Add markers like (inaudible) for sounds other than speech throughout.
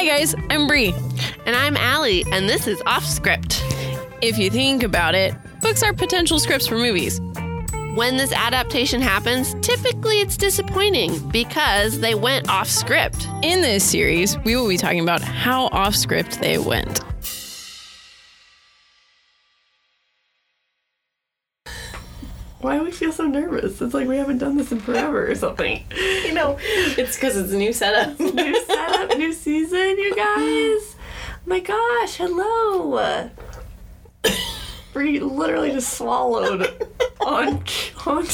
Hi guys, I'm Bri. And I'm Alli, and this is Off Script. If you think about it, books are potential scripts for movies. When this adaptation happens, typically it's disappointing because they went off script. In this series, we will be talking about how off script they went. Why do we feel so nervous? It's like we haven't done this in forever or something. (laughs) You know, it's because it's a new setup. new setup, (laughs) new season, you guys. Oh my gosh, hello. Bri literally just swallowed on on.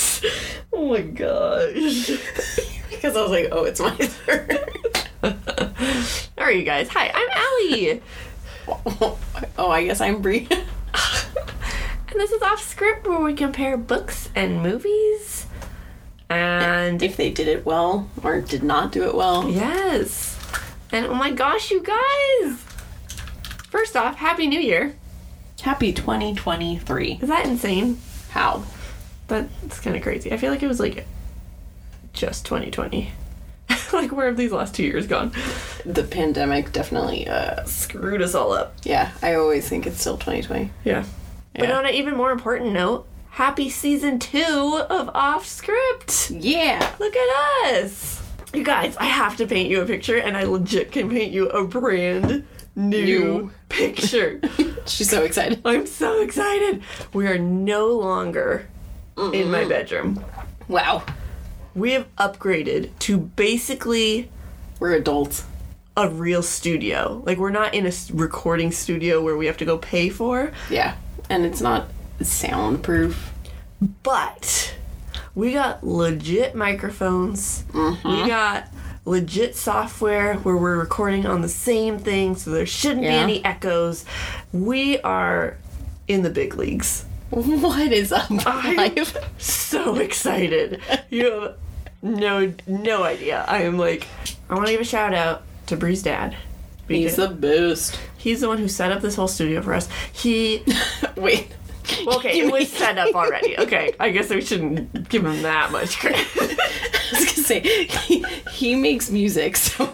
Oh my gosh. because I was like, oh, it's my turn. (laughs) All right, you guys. Hi, I'm Alli, oh, I guess I'm Bri. And this is off script where we compare books and movies. And if they did it well or did not do it well. yes, and oh my gosh, you guys. First off, Happy New Year. Happy 2023. Is that insane? How? That's kind of crazy. I feel like it was like just 2020. (laughs) like where have these last two years gone? The pandemic definitely, uh, Screwed us all up. yeah, I always think it's still 2020. Yeah. But on an even more important note, happy season two of Off Script. Yeah. Look at us. You guys, I have to paint you a picture, and I legit can paint you a brand new, New. (laughs) picture. (laughs) She's so excited. I'm so excited. We are no longer in my mm-hmm. bedroom. Wow. We have upgraded to basically We're adults. a real studio. Like we're not in a recording studio where we have to go pay for, Yeah. And it's not soundproof. but we got legit microphones. We mm-hmm. got legit software where we're recording on the same thing, so there shouldn't be any echoes. We are in the big leagues. What is up (laughs) I'm so excited. You have no no idea. I am like I want to give a shout out to Bri's dad. He's the boost. He's the one who set up this whole studio for us. He (laughs) Wait. Well, okay, it was set up already. Okay, I guess we shouldn't give him that much credit. (laughs) I was gonna say he, he makes music, so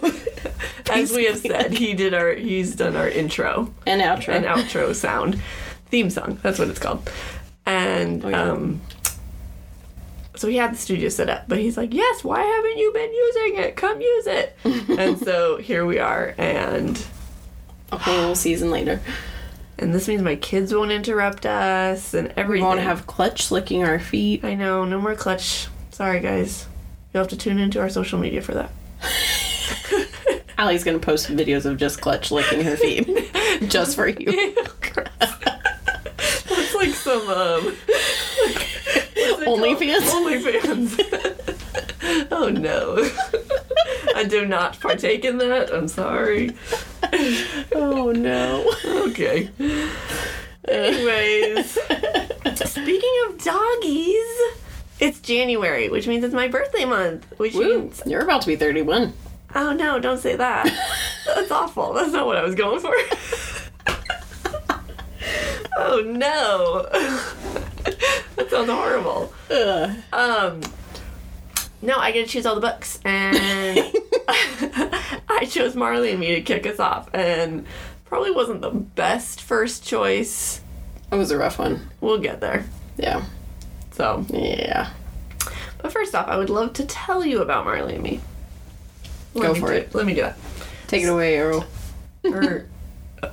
(laughs) As we have said, he did our he's done our intro and outro. and outro sound theme song. That's what it's called. And yeah. um so he had the studio set up, but he's like, "Yes, why haven't you been using it? Come use it." and so here we are and a whole season later, and this means my kids won't interrupt us and we won't have clutch licking our feet. I know, no more clutch. Sorry guys. You'll have to tune into our social media for that. (laughs) Alli's gonna post videos of just clutch licking her feet, (laughs) just for you. (laughs) That's like some um OnlyFans. OnlyFans. oh no. I do not partake in that. I'm sorry. Oh no. Okay. Anyways. Speaking of doggies, it's January, which means it's my birthday month. Which Woo! means You're about to be 31. oh no, don't say that. (laughs) That's awful. That's not what I was going for. oh no. that sounds horrible. Ugh. Um, no, I get to choose all the books, and (laughs) (laughs) I chose Marley and Me to kick us off, and probably wasn't the best first choice. It was a rough one. We'll get there. Yeah. So, Yeah. but first off, I would love to tell you about Marley and Me. Let Go me for do- it. Let me do that. Take it away, Earl. Er, (laughs) it's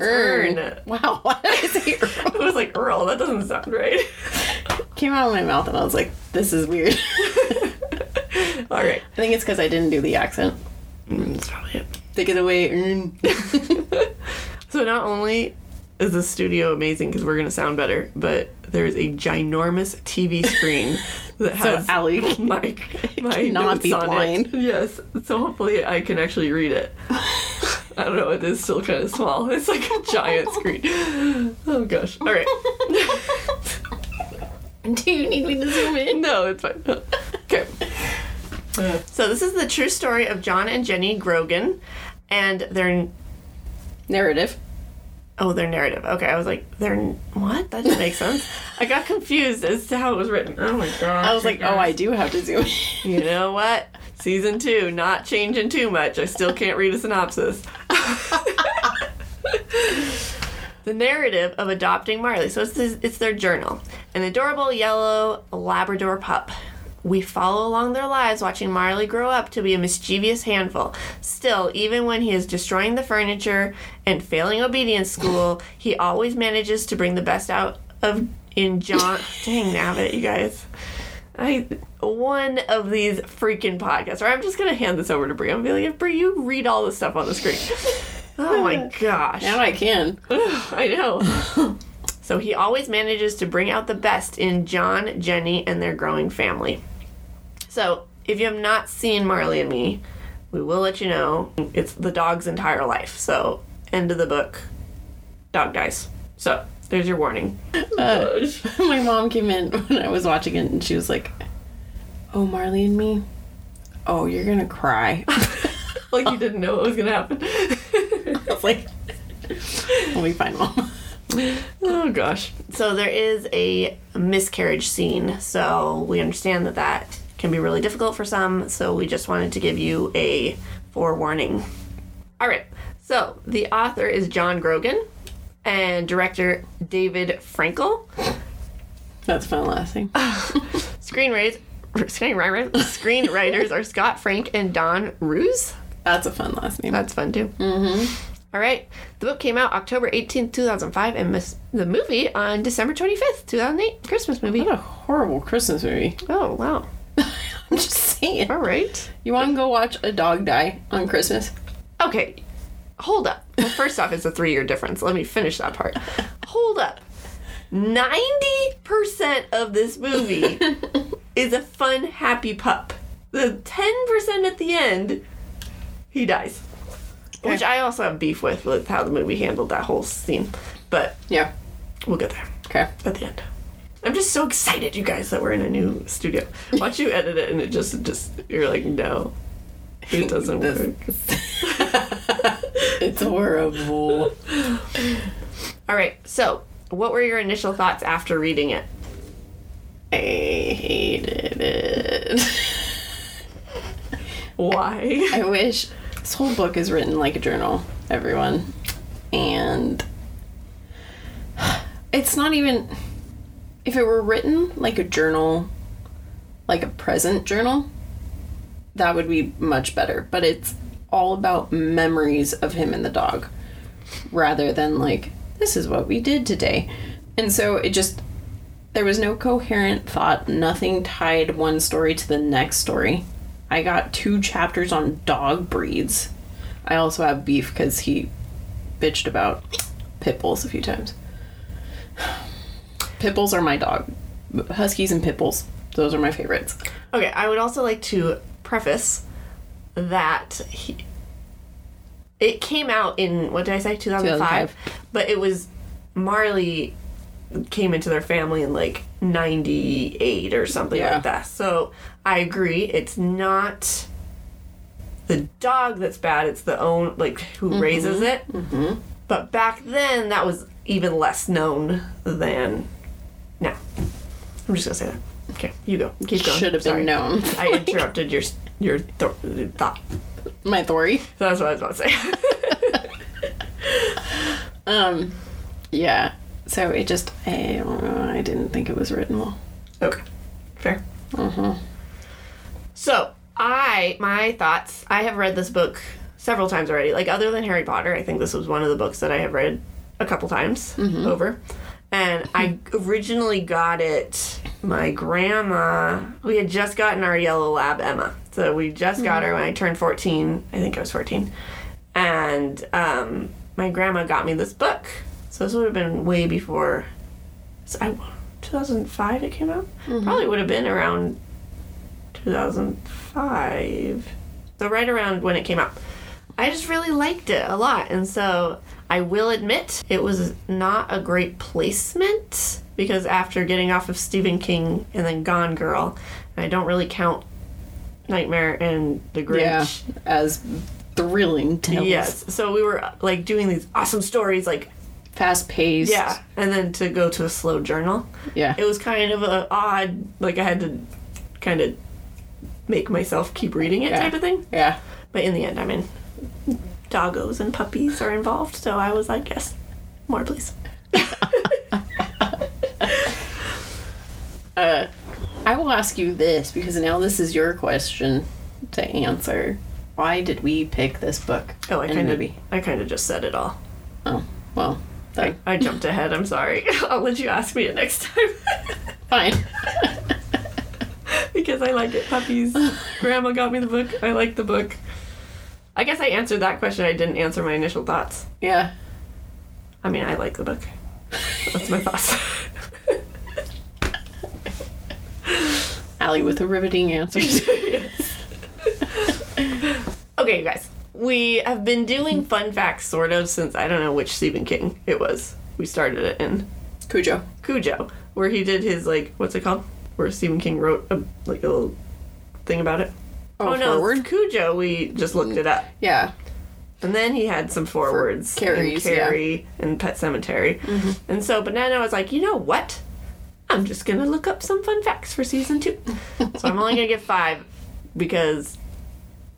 Earn. Wow. Why did I say Earl? I was like Earl. That doesn't sound right. Came out of my mouth and I was like, this is weird. (laughs) (laughs) all right, I think it's because I didn't do the accent. Mm, that's probably it. Take it away, Earn. (laughs) So not only is the studio amazing because we're gonna sound better, but there's a ginormous TV screen (laughs) that So has Alli my my not be blind. It. Yes, so hopefully I can actually read it. I don't know. It is still kind of small. It's like a giant screen. Oh gosh. All right. Do you need me to zoom in? No, it's fine. Okay. So this is the true story of John and Jenny Grogan, and their Narrative. Oh, their narrative. Okay, I was like, their what? That didn't make sense. (laughs) I got confused as to how it was written. Oh my god. I was like, oh, I do have to zoom. You know what? Season two, not changing too much. I still can't read a synopsis. (laughs) the narrative of adopting Marley. So it's this, it's their journal. An adorable yellow Labrador pup. We follow along their lives, watching Marley grow up to be a mischievous handful. Still, even when he is destroying the furniture and failing obedience school, he always manages to bring the best out of in John. (laughs) Dang nabbit, you guys. I one of these freaking podcasts, or I'm just gonna hand this over to Bri. I'm be like, Bri, you read all the stuff on the screen. (laughs) Oh my gosh. Now I can. I know. (laughs) so he always manages to bring out the best in John, Jenny, and their growing family. So if you have not seen Marley and Me, we will let you know it's the dog's entire life. So end of the book, dog dies. So there's your warning. Uh, (laughs) my mom came in when I was watching it and she was like, Oh, Marley and me? Oh, you're gonna cry. (laughs) like you didn't know what was gonna happen. (laughs) I was like, I'll be fine, mom. oh gosh. So there is a miscarriage scene. So we understand that that can be really difficult for some. So we just wanted to give you a forewarning. All right. So the author is John Grogan and director David Frankel. That's a fun last name. (laughs) Screenwriters, screenwriters, screenwriters are Scott Frank and Don Roos. That's a fun last name. That's fun too. Mm-hmm. All right. The book came out October 18th, 2005, and mis- the movie on December 25th, 2008. Christmas movie. What a horrible Christmas movie. Oh, wow. I'm just saying. All right. You want to go watch a dog die on Christmas? Okay. Hold up. Well, first off, it's a three year difference. Let me finish that part. (laughs) Hold up. 90% of this movie (laughs) is a fun, happy pup. The 10% at the end, he dies. Which I also have beef with, with how the movie handled that whole scene. But Yeah. we'll get there Okay. at the end. I'm just so excited, you guys, that we're in a new studio. Watch you edit it and it just, just you're like, no, it doesn't work. (laughs) It's horrible. All right, so what were your initial thoughts after reading it? I hated it. (laughs) Why? I wish this whole book is written like a journal, everyone. And (sighs) it's not even if it were written like a journal, like a present journal, that would be much better. But it's all about memories of him and the dog rather than like this is what we did today. And so it just there was no coherent thought, nothing tied one story to the next story. I got two chapters on dog breeds. I also have beef because he bitched about pit bulls a few times. Pit bulls are my dog. Huskies and pit bulls. Those are my favorites. Okay, I would also like to preface that he, it came out in what did I say 2005, 2005. but it was Marley came into their family in like 98 or something Yeah. like that. So I agree, it's not the dog that's bad, it's the own like who raises it. Mm-hmm. But back then that was even less known than now. I'm just gonna say that. Okay, you go. Keep going. Should have Sorry. been known. (laughs) I interrupted your your th- thought. my Thori. So that's what I was about to say. (laughs) Um, yeah. So it just I don't know. I didn't think it was written well. okay, fair. Uh-huh. So I my thoughts. I have read this book several times already. Like other than Harry Potter, I think this was one of the books that I have read a couple times over. And I hmm. originally got it. My grandma. We had just gotten our yellow lab Emma. So we just got hmm. her when I turned fourteen. I think I was fourteen. And um, my grandma got me this book. So this would have been way before. So I, 2005 it came out. Mm-hmm. Probably would have been around 2005. So right around when it came out. I just really liked it a lot. And so I will admit it was not a great placement because after getting off of Stephen King and then Gone Girl, and I don't really count Nightmare and The Grinch. Yeah, as thrilling tales. Yes. So we were like doing these awesome stories like fast paced. yeah, and then to go to a slow journal. yeah. it was kind of a odd like i had to kind of make myself keep reading it Yeah. type of thing yeah. but in the end i mean doggos and puppies are involved. So I was like, yes, more please. (laughs) Uh, I will ask you this because now this is your question to answer. Why did we pick this book? Oh, I kind of. I kind of just said it all. Oh, well, that, I jumped ahead. I'm sorry. (laughs) I'll let you ask me it next time. (laughs) fine. because I like it. Puppies. Grandma got me the book. I like the book. I guess I answered that question. I didn't answer my initial thoughts. yeah. I mean, I like the book. That's my thoughts. Alli with the riveting answers. (laughs) okay, you guys. We have been doing fun facts sort of since I don't know which Stephen King it was. We started it in Cujo. Cujo, where he did his like what's it called? Where Stephen King wrote a like a little thing about it. Oh, no, forward? Cujo. We just looked mm. it up. Yeah. And then he had some forwards. Carries, and yeah. Carrie and Pet Sematary. Mm-hmm. And so Banana was like, you know what? I'm just gonna look up some fun facts for season two. so I'm only gonna get five because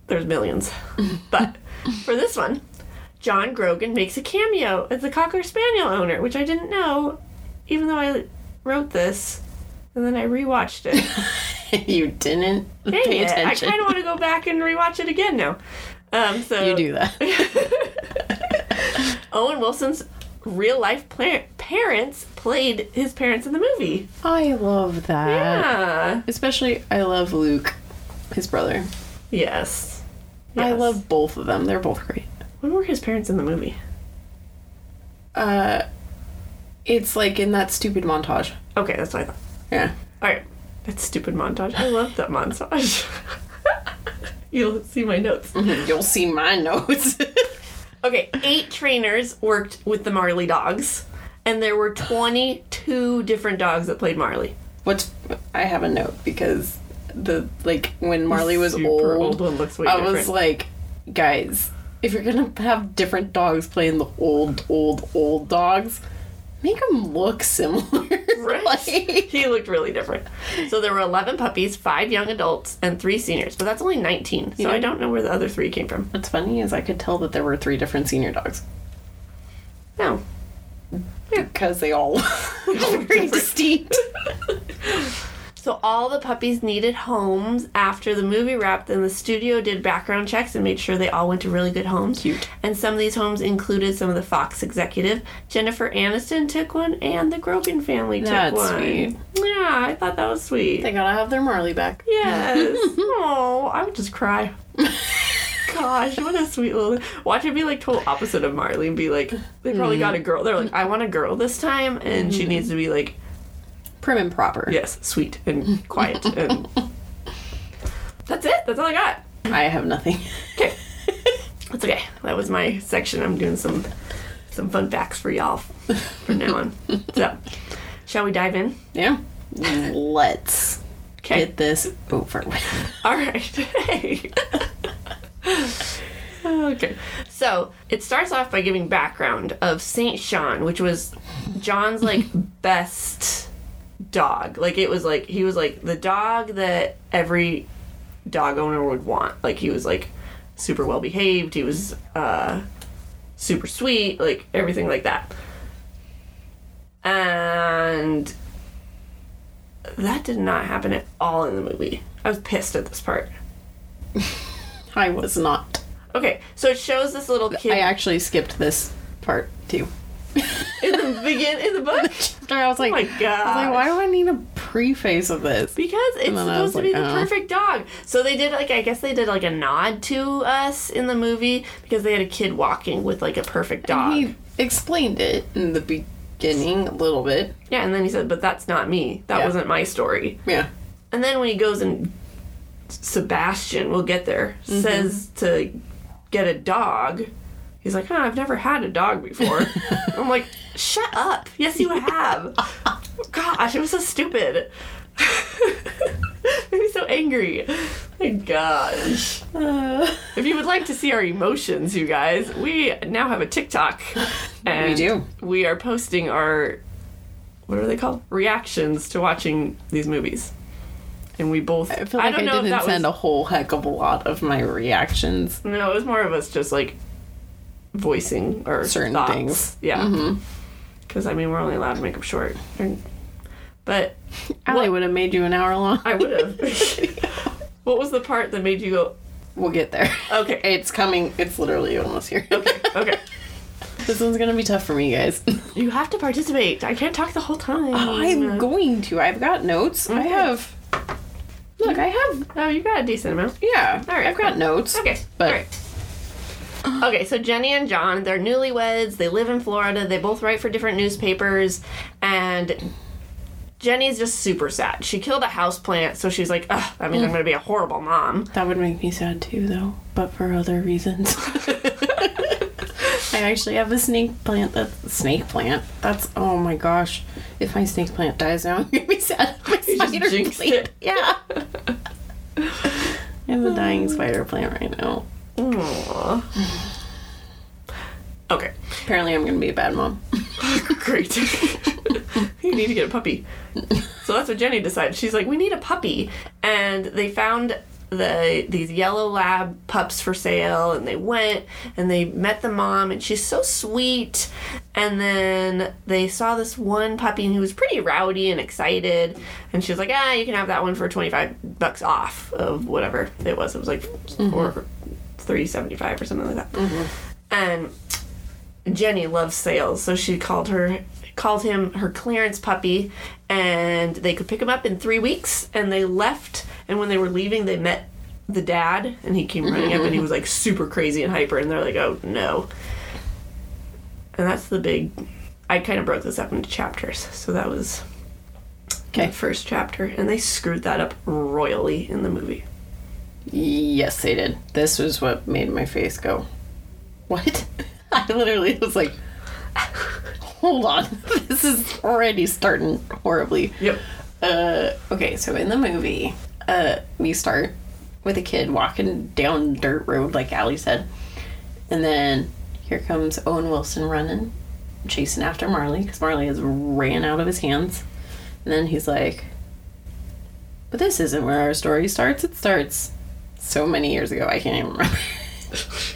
there's millions. (laughs) but for this one, John Grogan makes a cameo as the Cocker Spaniel owner, which I didn't know, even though I wrote this. And then I rewatched it. (laughs) (laughs) you didn't Dang pay it. I kind of want to go back and rewatch it again now. Um, so you do that. (laughs) Owen Wilson's real life pla- parents played his parents in the movie. I love that. Yeah. Especially, I love Luke, his brother. Yes. I love both of them. They're both great. When were his parents in the movie? Uh, it's like in that stupid montage. Okay, that's what I thought. Yeah. All right. That stupid montage. I love that montage. (laughs) You'll see my notes. (laughs) You'll see my notes. (laughs) Okay, eight trainers worked with the Marley dogs, and there were 22 different dogs that played Marley. What's I have a note because the like when Marley was Super old, old one looks way I different. was like, guys, if you're gonna have different dogs playing the old, old, old dogs, make them look similar. Right. like, (laughs) he looked really different. So there were 11 puppies, five young adults, and three seniors. But that's only 19. So I don't know where the other three came from. what's funny is I could tell that there were three different senior dogs No. because they all (laughs) were very distinct. (laughs) So all the puppies needed homes after the movie wrapped, and the studio did background checks and made sure they all went to really good homes. Cute. And some of these homes included some of the Fox executive. Jennifer Aniston took one, and the Grogan family took That's one. sweet. Yeah, I thought that was sweet. They gotta have their Marley back. Yes. (laughs) oh, I would just cry. Gosh, what a sweet little. Watch it be like total opposite of Marley and be like, they probably got a mm-hmm. girl. They're like, I want a girl this time, and she mm-hmm. needs to be like, Prim and proper. yes, sweet and quiet. (laughs) And that's it. That's all I got. I have nothing. Okay, (laughs) that's okay. That was my section. I'm doing some some fun facts for y'all from now on. (laughs) So, shall we dive in? Yeah. Let's Okay. get this over with. All right. Okay. So it starts off by giving background of Saint Sean, which was John's like best dog. Like it was like he was like the dog that every dog owner would want. Like he was like super well behaved. He was uh super sweet, like everything like that. And that did not happen at all in the movie. I was pissed at this part. (laughs) I was not. Okay, so it shows this little kid I actually skipped this part too. (laughs) in the begin in the book. (laughs) I was like, Oh my I was like, god! why do I need a preface of this? Because it's And supposed to be the oh. perfect dog. So they did like I guess they did like a nod to us in the movie because they had a kid walking with like a perfect dog. He explained it in the beginning a little bit. yeah, and then he said, "But that's not me. That Yeah. wasn't my story." Yeah. And then when he goes and Sebastian, we'll get there, Mm-hmm. says to get a dog. He's like, I've never had a dog before. (laughs) I'm like, shut up. Yes, you have. Gosh, it was so stupid. (laughs) Made me so angry. My gosh. (sighs) If you would like to see our emotions, you guys, we now have a TikTok. (laughs) And do. We are posting our, what are they called? Reactions to watching these movies. And we both. I feel like I, don't know didn't send was. a whole heck of a lot of my reactions. No, it was more of us just like voicing or Certain thoughts. things. Yeah. Mm-hmm. Because I mean, we're only allowed to make them short. But (laughs) Alli would have made you an hour long. I would have. (laughs) what was the part that made you go? We'll get there. Okay. (laughs) It's coming. It's literally almost here. Okay. Okay. this one's gonna be tough for me, guys. You have to participate. I can't talk the whole time. Oh, I'm going to. I've got notes. I have. Look, I have. Oh, you got a decent amount. Yeah. All right, I've got notes. Okay. But All right. Okay, so Jenny and John, they're newlyweds. They live in Florida. They both write for different newspapers. And Jenny's just super sad. She killed a houseplant, so she's like, Ugh, that means I'm going to be a horrible mom. that would make me sad too, though. But for other reasons. (laughs) I actually have a snake plant. That's snake plant. That's oh my gosh. If my snake plant dies now, I'm gonna be sad. (laughs) (laughs) My You just spider plant. it. Yeah. I have a dying spider plant right now. Aww. Okay, Apparently, I'm gonna be a bad mom. (laughs) great. (laughs) you need to get a puppy. So that's what Jenny decided. She's like, we need a puppy. And they found the these yellow lab pups for sale and they went and they met the mom and she's so sweet and then they saw this one puppy and he was pretty rowdy and excited and she was like ah you can have that one for 25 bucks off of whatever it was it was like four, 375 or something like that and Jenny loves sales, so she called her called him her clearance puppy and they could pick him up in 3 weeks and they left and when they were leaving they met the dad and he came running up and he was like super crazy and hyper and they're like, "Oh, no." And that's the big I kind of broke this up into chapters. So that was Okay. the first chapter and they screwed that up royally in the movie. Yes, they did. This was what made my face go, What? (laughs) (laughs) I literally was like, Hold on. (laughs) This is already starting horribly. Yep. Uh, okay, so in the movie, uh, we start with a kid walking down dirt road, like Alli said. And then here comes Owen Wilson running, chasing after Marley, because Marley has ran out of his hands. And then he's like, But this isn't where our story starts. It starts so many years ago, I can't even remember. (laughs)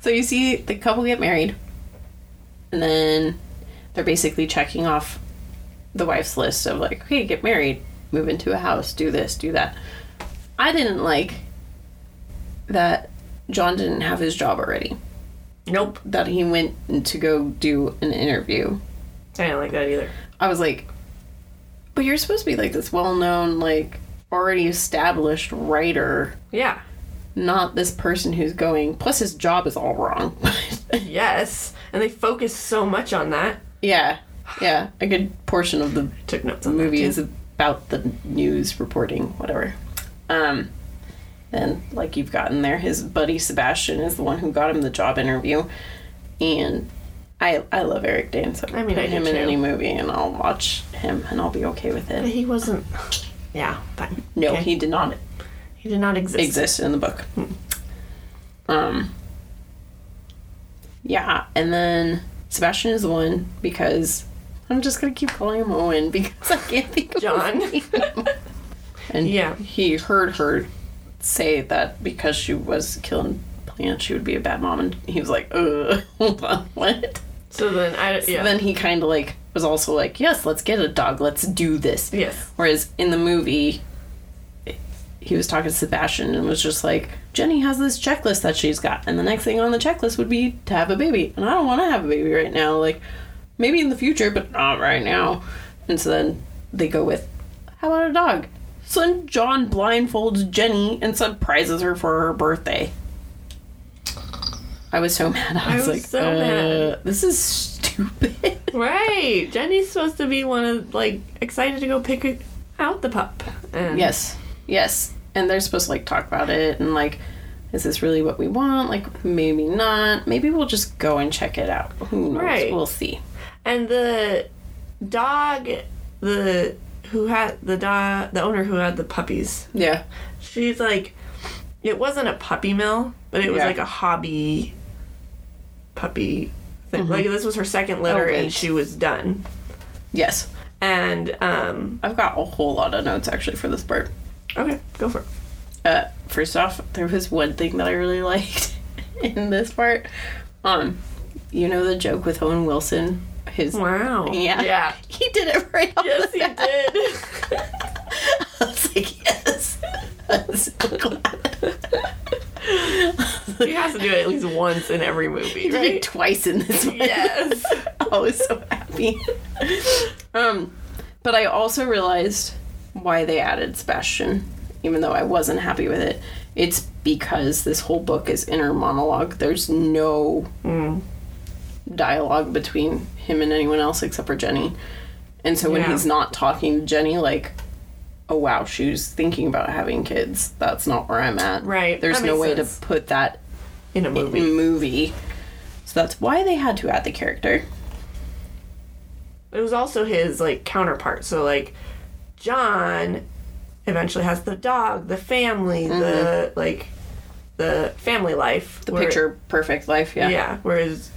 so you see the couple get married, and then they're basically checking off the wife's list of like, okay, get married, move into a house, do this, do that. I didn't like that John didn't have his job already. Nope. That he went to go do an interview. I didn't like that either. I was like, but you're supposed to be like this well known, like already established writer, Yeah. Not this person who's going, plus his job is all wrong. (laughs) Yes. And they focus so much on that. yeah. Yeah. A good portion of the Took notes on movie is about the news reporting, whatever. Um, then, like you've gotten there, his buddy Sebastian is the one who got him the job interview, and I I love Eric Dane, so I mean, put I him in too. any movie, and I'll watch him, and I'll be okay with it. He wasn't. Yeah, but No, okay. he did not he did not exist. exist in the book. Um. Yeah, and then Sebastian is the one because I'm just gonna keep calling him Owen because I can't think of John. and Yeah. he heard her say that because she was killing plants, she would be a bad mom, and he was like, "Uh, hold on, what?" So then I So yeah. then he kind of like was also like, "Yes, let's get a dog. Let's do this." yes. Whereas in the movie, he was talking to Sebastian and was just like, Jenny has this checklist that she's got, and the next thing on the checklist would be to have a baby. And I don't want to have a baby right now. Like, maybe in the future, but not right now. And so then they go with, how about a dog? So then John blindfolds Jenny and surprises her for her birthday. I was so mad. I I was, was like, so uh, mad. this is stupid. (laughs) Right. Jenny's supposed to be one of like excited to go pick out the pup. And Yes. Yes. And they're supposed to like talk about it and like, is this really what we want? Like, maybe not. Maybe we'll just go and check it out. Who knows? Right. We'll see. And the dog, the who had the dog, the owner who had the puppies. Yeah. She's like, it wasn't a puppy mill, but it was Yeah. like a hobby puppy thing. Like this was her second litter, Oh, and she was done. Yes. And um, I've got a whole lot of notes actually for this part. Okay, go for it. Uh, first off, there was one thing that I really (laughs) liked in this part Um, you know the joke with Owen Wilson? His Wow. Yeah. Yeah. (laughs) He did it right off Yes, he did. (laughs) I was like, yes. I'm so glad. he has to do it at least once in every movie, He did it twice in this one. Yes. I was so happy. um, but I also realized why they added Sebastian, even though I wasn't happy with it. It's because this whole book is inner monologue. There's no mm. dialogue between him and anyone else except for Jenny. And so when Yeah. he's not talking to Jenny, like, oh wow, she was thinking about having kids. That's not where I'm at. Right, There's no way sense. to put that In a in movie. a movie. So that's why they had to add the character. It was also his like counterpart. So like John eventually has the dog, the family, the like the family life. Mm-hmm. The where- picture perfect life, yeah. Yeah. Whereas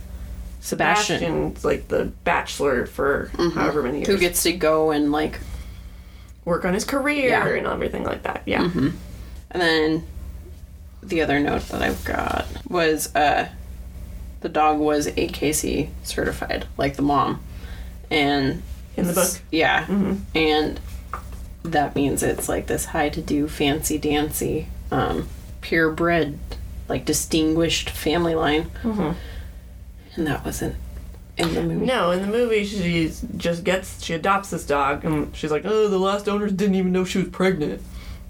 Sebastian, Bastion's like the bachelor for however many years. who gets to go and like, work on his career Yeah. and everything like that. Yeah. and then the other note that I've got was uh, the dog was AKC certified, like the mom, and In the book. yeah, and that means it's like this high to do, fancy dancy, um, purebred, like distinguished family line, and that wasn't in the movie. No, in the movie she just gets she adopts this dog and she's like, Oh, the last owners didn't even know she was pregnant.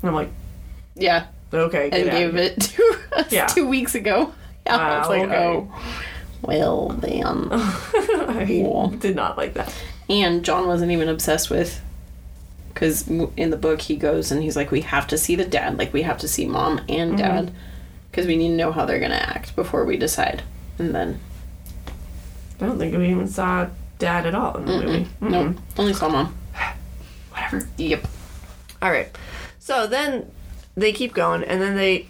And I'm like, Yeah, Okay, and gave it to us Yeah. two weeks ago. (laughs) Yeah, I was Wow, like, okay. oh, well then. (laughs) I Cool. did not like that. and John wasn't even obsessed with, because in the book he goes and he's like, we have to see the dad, like we have to see mom and Mm-hmm. dad, because we need to know how they're gonna act before we decide. And then, I don't think we even saw dad at all in the movie. no, only saw mom. (sighs) Whatever. Yep. All right. So then they keep going, and then they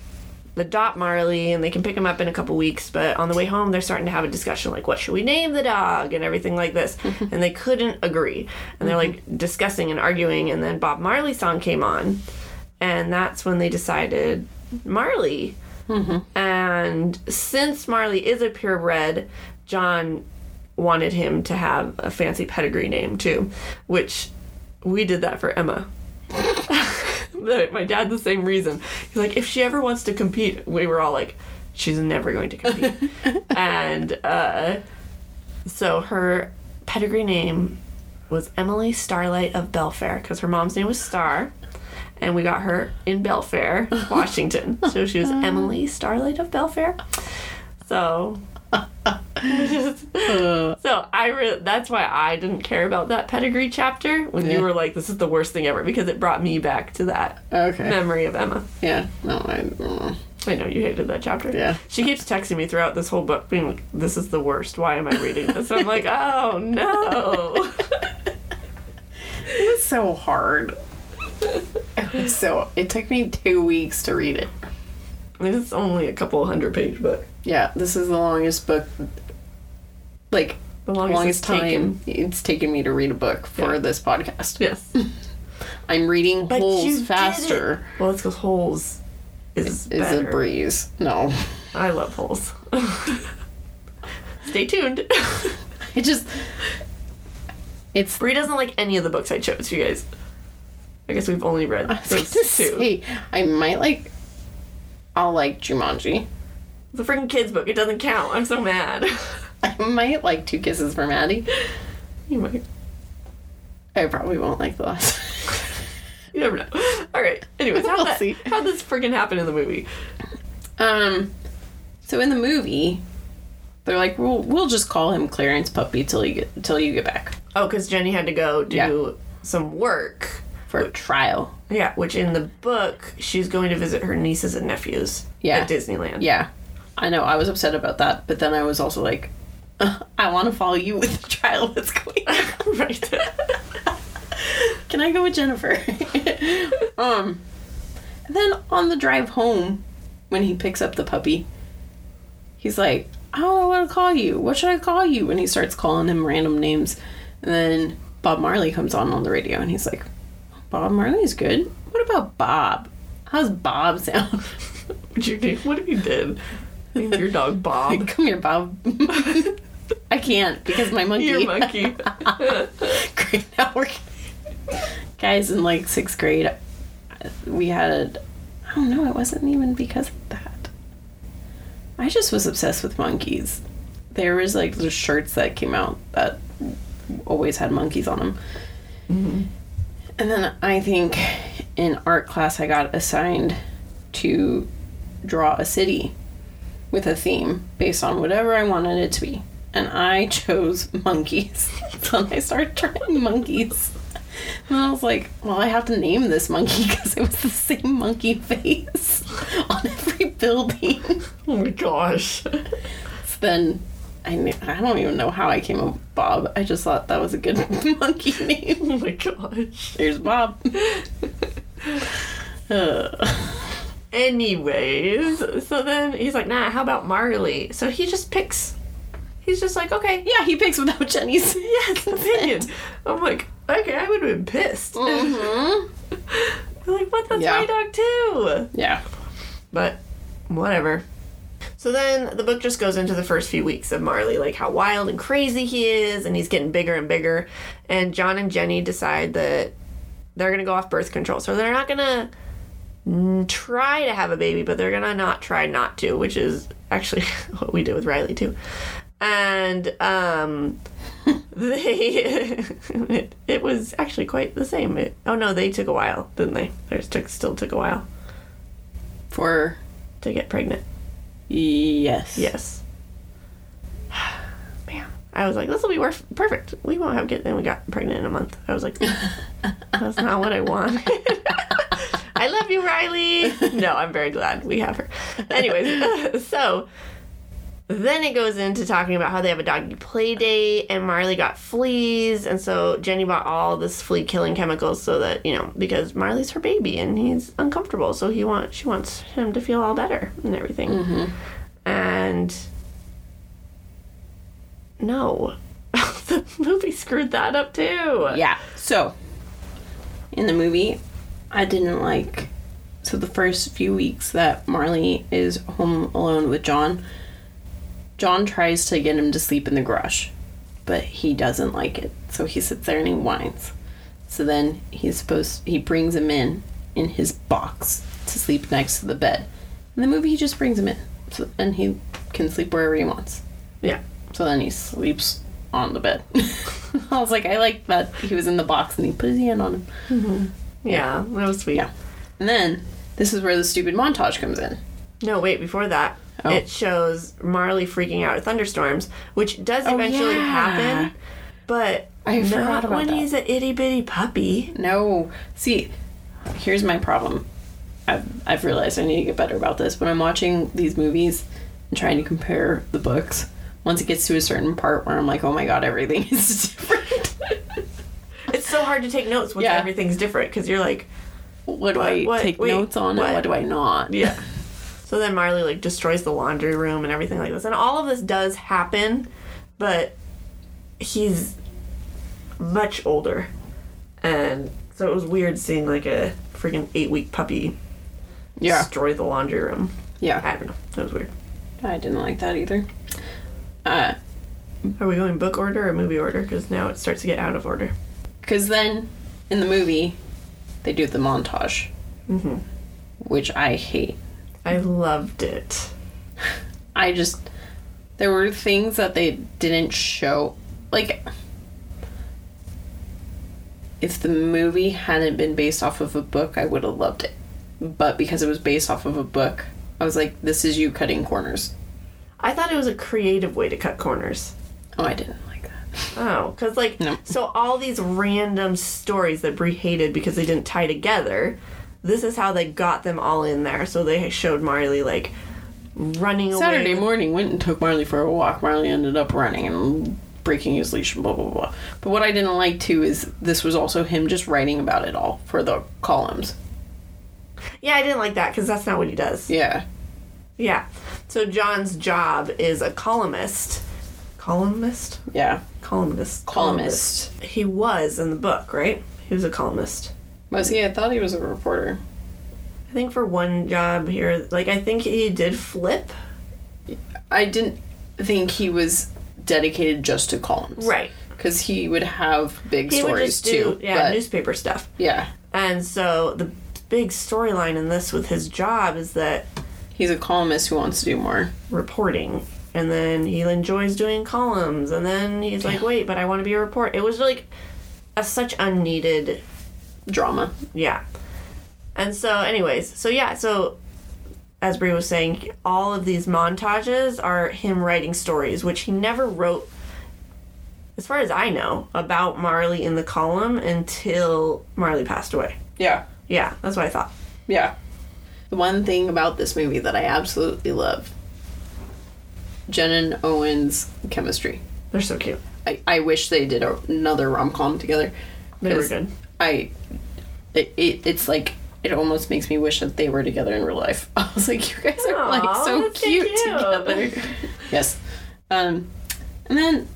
adopt Marley, and they can pick him up in a couple weeks. But on the way home, they're starting to have a discussion like, what should we name the dog, and everything like this. (laughs) and they couldn't agree, and they're like mm-hmm. discussing and arguing. And then Bob Marley song came on, and that's when they decided Marley. Mm-hmm. And since Marley is a purebred, John wanted him to have a fancy pedigree name too, which we did that for Emma. My dad, the same reason. He's like, if she ever wants to compete, we were all like, she's never going to compete. (laughs) and uh, so her pedigree name was Emily Starlight of Belfair because her mom's name was Star. And we got her in Belfair, (laughs) Washington. so she was (laughs) Emily Starlight of Belfair. So (laughs) so I re- that's why I didn't care about that pedigree chapter when Yeah. you were like, "This is the worst thing ever," because it brought me back to that Okay. memory of Emma. Yeah. No, I don't know. I know you hated that chapter. Yeah. She keeps texting me throughout this whole book, being like, "This is the worst. Why am I reading this?" I'm like, (laughs) "Oh no." (laughs) It was so hard. It was so. It took me two weeks to read it. It's only a couple hundred page book. Yeah, this is the longest book. Like The longest, longest time taken. it's taken me to read a book for Yeah. this podcast. Yes. (laughs) I'm reading But Holes faster. Well, it's because Holes is Is a breeze. No. I love Holes. (laughs) Stay tuned. (laughs) It just it's Bri doesn't like any of the books I chose, you guys. I guess we've only read those two. say I might like I'll like Jumanji. It's a freaking kid's book. It doesn't count. I'm so mad. (laughs) I might like Two Kisses for Maddie. you might. I probably won't like the last. (laughs) You never know. All right. Anyways, how We'll that see. how this freaking happen in the movie? um so in the movie they're like we'll we'll just call him Clarence Puppy till you get till you get back Oh, because Jenny had to go do Yeah. some work. For a trial. Yeah, which in the book she's going to visit her nieces and nephews Yeah. at Disneyland. Yeah, I know. I was upset about that, but then I was also like, uh, I want to follow you with the trial that's going. on. (laughs) right. (laughs) Can I go with Jennifer? (laughs) um, then on the drive home, when he picks up the puppy, he's like, I don't know what to call you. What should I call you? And he starts calling him random names, and then Bob Marley comes on on the radio, and he's like, Bob Marley's good. What about Bob? How's Bob sound? What you do? What if you did? Named your dog Bob. (laughs) Come here, Bob. I can't because my monkey. Your monkey. (laughs) (laughs) Great. Now we're guys in like sixth grade. We had. I don't know. It wasn't even because of that. I just was obsessed with monkeys. There was like the shirts that came out that always had monkeys on them. Mm-hmm. And then I think in art class I got assigned to draw a city with a theme based on whatever I wanted it to be. And I chose monkeys. (laughs) so I started drawing monkeys. And I was like, well, I have to name this monkey (laughs) because it was the same monkey face (laughs) on every building. oh my gosh. So then I, knew, I don't even know how I came up with Bob. I just thought that was a good (laughs) monkey name. Oh my gosh. Here's Bob. Uh, (laughs) Anyways, so then he's like, nah, how about Marley? So he just picks. He's just like, okay, yeah, he picks without Jenny's. (laughs) yes, opinion. I'm like, okay, I would have been pissed. Mm-hmm. Like, what? That's Yeah. my dog too. Yeah. But whatever. So then the book just goes into the first few weeks of Marley, like how wild and crazy he is, and he's getting bigger and bigger. And John and Jenny decide that they're gonna go off birth control. So they're not gonna mm, try to have a baby, but they're gonna not try not to, which is actually (laughs) what we did with Riley too. And um, (laughs) they it, (laughs) it was actually quite the same. It, oh no, they took a while, didn't they? Theirs took still took a while For to get pregnant. Yes. Yes. (sighs) Man, I was like, this will be worth perfect. We won't have kids. And we got pregnant in a month. I was like, (laughs) that's not what I wanted. (laughs) (laughs) I love you, Riley. No, I'm very glad we have her. Anyways, so then it goes into talking about how they have a doggy play date and Marley got fleas. And so Jenny bought all this flea killing chemicals so that, you know, because Marley's her baby and he's uncomfortable. So he wants, she wants him to feel all better and everything. Mm-hmm. And no, (laughs) the movie screwed that up too. Yeah. So, in the movie, I didn't like. So, the first few weeks that Marley is home alone with John, John tries to get him to sleep in the garage, but he doesn't like it. So, he sits there and he whines. So, then he's supposed. He brings him in in his box to sleep next to the bed. In the movie, he just brings him in. So, and he can sleep wherever he wants. Yeah. So then he sleeps on the bed. (laughs) I was like, I like that he was in the box and he put his hand on him. Mm-hmm. Yeah, that was sweet. Yeah. And then this is where the stupid montage comes in. No, wait, before that, Oh. it shows Marley freaking out at thunderstorms, which does Oh, eventually yeah. happen, but I not when that. he's an itty bitty puppy. No. See, here's my problem. I've, I've realized I need to get better about this. When I'm watching these movies and trying to compare the books, once it gets to a certain part where I'm like, oh my god, everything (laughs) is different. It's so hard to take notes when Yeah. everything's different because you're like, what do What- I what- take wait, notes on what? and what do I not? yeah. (laughs) so then Marley like destroys the laundry room and everything like this, and all of this does happen, but he's much older, and so it was weird seeing like a freaking eight week puppy Yeah. destroy the laundry room. Yeah. I don't know. That was weird. I didn't like that either. Uh, Are we going book order or movie order? Because now it starts to get out of order. Because then in the movie, they do the montage, Mm-hmm. which I hate. I loved it. I just. There were things that they didn't show. Like. If the movie hadn't been based off of a book, I would have loved it. But because it was based off of a book, I was like, this is you cutting corners. I thought it was a creative way to cut corners. Oh, I didn't like that. Oh, because like, No. so all these random stories that Bri hated because they didn't tie together. This is how they got them all in there. So they showed Marley like running away. Saturday away. morning, went and took Marley for a walk. Marley ended up running and breaking his leash and blah, blah, blah. But what I didn't like too is this was also him just writing about it all for the columns. Yeah, I didn't like that because that's not what he does. Yeah. Yeah. So John's job is a columnist. Columnist? Yeah. Columnist. Columnist. He was in the book, right? He was a columnist. Was he? I thought he was a reporter. I think for one job here, like I think he did flip I didn't think he was dedicated just to columns. Right. Because he would have big He would stories just do too. yeah but, newspaper stuff. yeah. And so the big storyline in this with his job is that He's a columnist who wants to do more. reporting. And then he enjoys doing columns. And then he's like, wait, but I want to be a report. It was like a such unneeded Drama. Yeah. And so, anyways, so yeah, so as Bri was saying, all of these montages are him writing stories, which he never wrote, as far as I know, about Marley in the column until Marley passed away. Yeah. Yeah, that's what I thought. Yeah. The one thing about this movie that I absolutely love Jen and Owen's chemistry. They're so cute. I, I wish they did a, another rom com together. They were good. I, it, it, it's like, it almost makes me wish that they were together in real life. (laughs) I was like, you guys are like so cute, cute. together. yes. Um, and then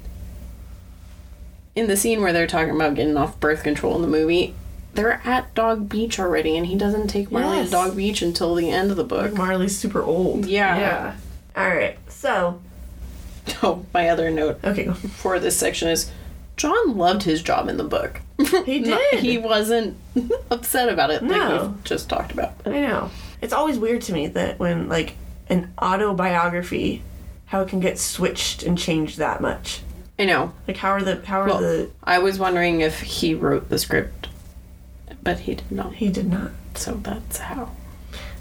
in the scene where they're talking about getting off birth control in the movie, they're at Dog Beach already, and he doesn't take Marley Yes. to Dog Beach until the end of the book. Marley's super old. Yeah. Yeah. All right. So, (laughs) Oh, my other note okay, for this section is John loved his job in the book. He did. he wasn't (laughs) upset about it like No. we've just talked about. I know. It's always weird to me that when, like, an autobiography, how it can get switched and changed that much. I know. Like, how are the, how are Well, the, I was wondering if he wrote the script, but he did not. he did not. So that's how.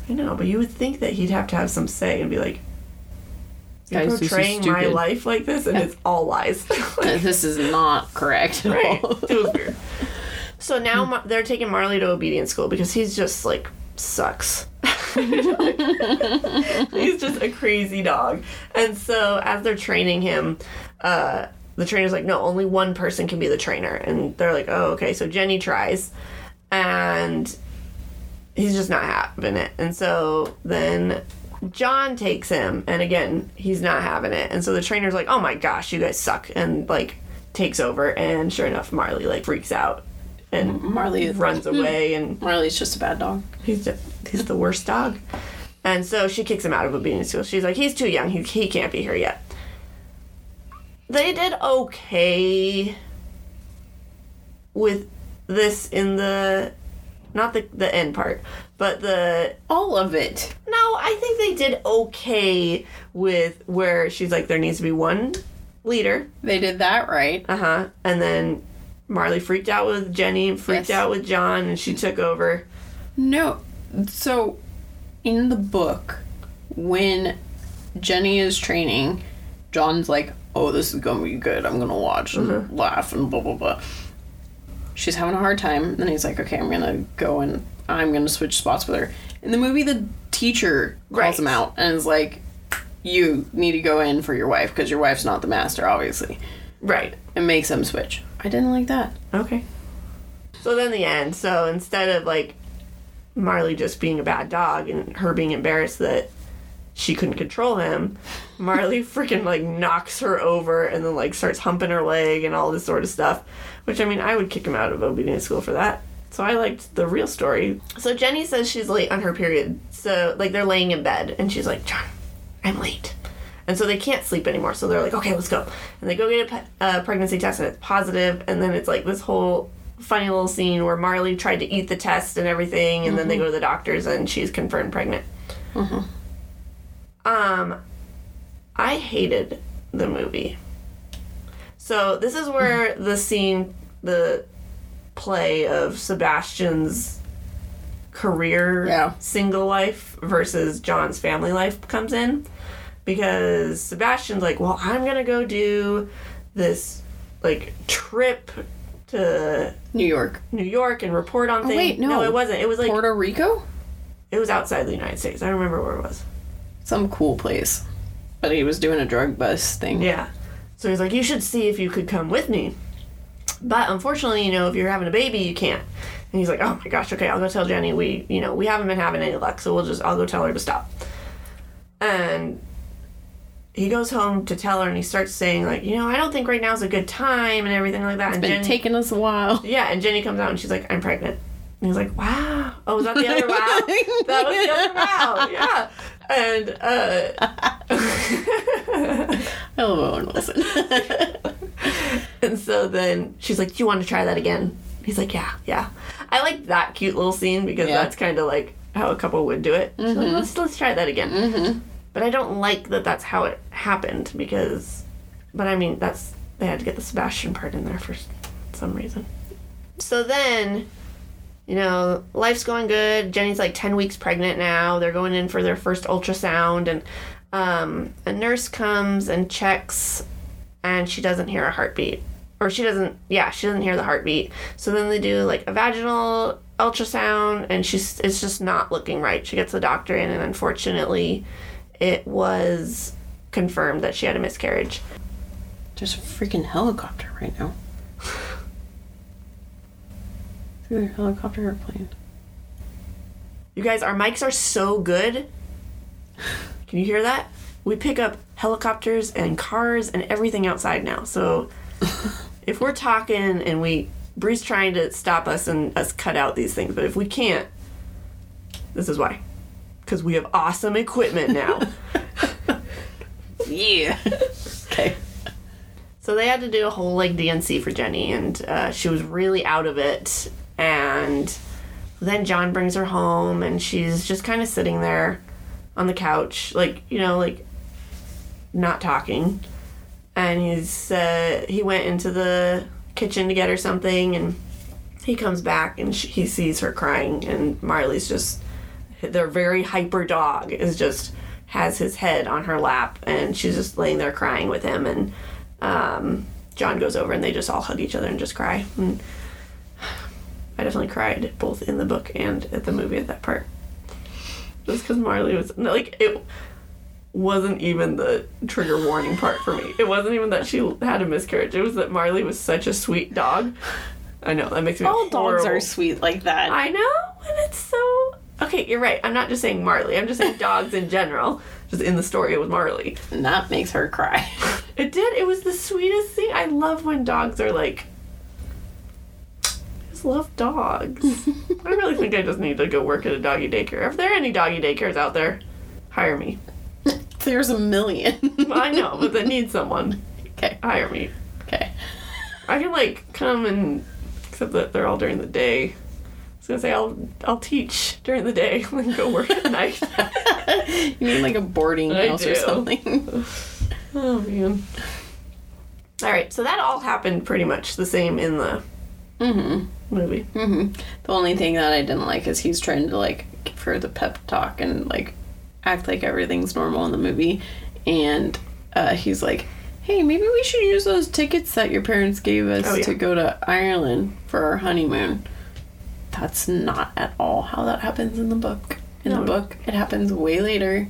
I know, but you would think that he'd have to have some say and be like, you're Guys, this is portraying my life like this, and it's all lies. (laughs) Like, This is not correct at right? all. It was weird. So now Mar- they're taking Marley to obedience school because he's just like sucks. (laughs) he's just a crazy dog. And so as they're training him, uh, the trainer's like, no, only one person can be the trainer. And they're like, oh, okay. So Jenny tries, and he's just not having it. And so then John takes him, and again, he's not having it. And so the trainer's like, oh my gosh, you guys suck. And like takes over, and sure enough, Marley like freaks out and Marley runs hmm. away and Marley's just a bad dog. he's just, he's the worst dog. And so she kicks him out of obedience school. She's like, he's too young. He, he can't be here yet. They did okay with this in the not the the end part, but the All of it. no, I think they did okay with where she's like there needs to be one leader, They did that right. uh huh, and then Marley freaked out with Jenny, freaked Yes. out with John, and she took over. No. So, in the book, when Jenny is training, John's like, oh, this is going to be good. I'm going to watch and laugh and blah, blah, blah. She's having a hard time. And then he's like, okay, I'm to go and I'm going to switch spots with her. In the movie, the teacher calls Right. him out and is like, you need to go in for your wife because your wife's not the master, obviously. Right. And makes him switch. I didn't like that. Okay. So then the end. So instead of like Marley just being a bad dog and her being embarrassed that she couldn't control him, Marley (laughs) freaking like knocks her over and then like starts humping her leg and all this sort of stuff. Which I mean, I would kick him out of obedience school for that. So I liked the real story. So Jenny says she's late on her period. So like they're laying in bed and she's like, John, I'm late. And so they can't sleep anymore. So they're like, okay, let's go. And they go get a pe- uh, pregnancy test and it's positive. And then it's like this whole funny little scene where Marley tried to eat the test and everything. And then they go to the doctors and she's confirmed pregnant. Um, I hated the movie. So this is where the scene, the play of Sebastian's career Yeah. single life versus John's family life comes in because Sebastian's like, "Well, I'm going to go do this like trip to New York. New York and report on oh, things." Oh, wait, no. it wasn't. It was like Puerto Rico? it was outside the United States. I don't remember where it was. Some cool place. But he was doing a drug bust thing. Yeah. So he's like, you should see if you could come with me. But unfortunately, you know, if you're having a baby, you can't. And he's like, oh my gosh, okay, I'll go tell Jenny we, you know, we haven't been having any luck, so we'll just, I'll go tell her to stop. And he goes home to tell her, and he starts saying like, you know, I don't think right now is a good time and everything like that. and Been Jenny, taking us a while. yeah, and Jenny comes out and she's like, I'm pregnant. And he's like, wow. Oh, was that the other (laughs) wow? that was the other wow. (laughs) Yeah. And uh, (laughs) I love Owen Wilson. (laughs) and so then she's like, do you want to try that again? He's like, yeah, yeah. I like that cute little scene because Yeah. that's kind of like how a couple would do it. She's like, let's let's try that again. Mm-hmm. But I don't like that that's how it happened because, but I mean that's they had to get the Sebastian part in there for some reason. So then, you know, life's going good. Jenny's like ten weeks pregnant now. They're going in for their first ultrasound, and um, a nurse comes and checks, and she doesn't hear a heartbeat or she doesn't yeah she doesn't hear the heartbeat so then they do like a vaginal ultrasound and she's it's just not looking right she gets the doctor in and unfortunately it was confirmed that she had a miscarriage There's a freaking helicopter right now. (laughs) Either helicopter or plane. you guys our mics are so good can you hear that we pick up helicopters and cars and everything outside now so (laughs) if we're talking and we Bri's trying to stop us and us cut out these things, but if we can't, this is why. Because we have awesome equipment now. (laughs) Yeah. okay. so they had to do a whole like D&C for Jenny, and uh, she was really out of it. And then John brings her home, and she's just kind of sitting there on the couch, like you know, like not talking. And he's uh, he went into the kitchen to get her something, and he comes back, and she, he sees her crying, and Marley's just their very hyper dog is just has his head on her lap, and she's just laying there crying with him, and um, John goes over, and they just all hug each other and just cry. And I definitely cried both in the book and at the movie at that part. Just because Marley was like it wasn't even the trigger warning part for me. It wasn't even that she had a miscarriage. It was that Marley was such a sweet dog. I know that makes me All dogs are sweet like that. I know, and it's so okay. You're right. I'm not just saying Marley. I'm just saying (laughs) dogs in general. Just in the story it was Marley. and that makes her cry. (laughs) It did. It was the sweetest thing. I love when dogs are like. I love dogs. I really think I just need to go work at a doggy daycare. If there are any doggy daycares out there, hire me. (laughs) There's a million. I know, but they (laughs) need someone. okay. Hire me. Okay. I can like come and except that they're all during the day. I was gonna say I'll I'll teach during the day (laughs) and then go work at night. You mean like a boarding I house do. or something? Oh man. All right, so that all happened pretty much the same in the movie. hmm The only thing that I didn't like is he's trying to like give her the pep talk and like act like everything's normal in the movie, and uh, he's like, "Hey, maybe we should use those tickets that your parents gave us Oh, yeah. to go to Ireland for our honeymoon." That's not at all how that happens in the book. In No. the book, it happens way later.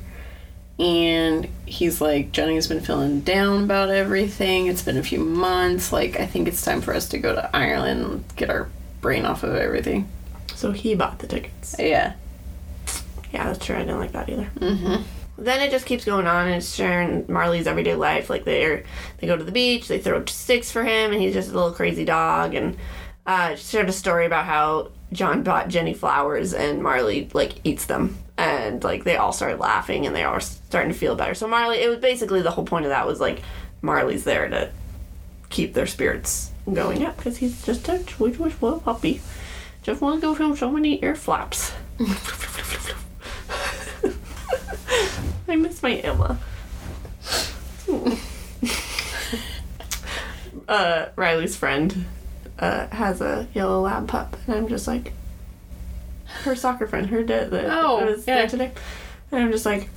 And he's like, Jenny's been feeling down about everything. It's been a few months. Like, I think it's time for us to go to Ireland and get our brain off of everything. So he bought the tickets. Yeah. Yeah, that's true. I didn't like that either. Mm-hmm. Then it just keeps going on, and it's sharing Marley's everyday life. Like they they go to the beach, they throw sticks for him, and he's just a little crazy dog. And uh, she shared a story about how John bought Jenny flowers, and Marley like eats them, and like they all started laughing, and they were starting to feel better. So Marley, it was basically the whole point of that was like Marley's there to keep their spirits going. up because he's just a sweet, sweet little puppy. Just want to go film so many ear flaps. (laughs) I miss my Emma. (laughs) uh, Riley's friend uh, has a yellow lab pup, and I'm just like, her soccer friend, her dad that Oh, was yeah. there today, and I'm just like,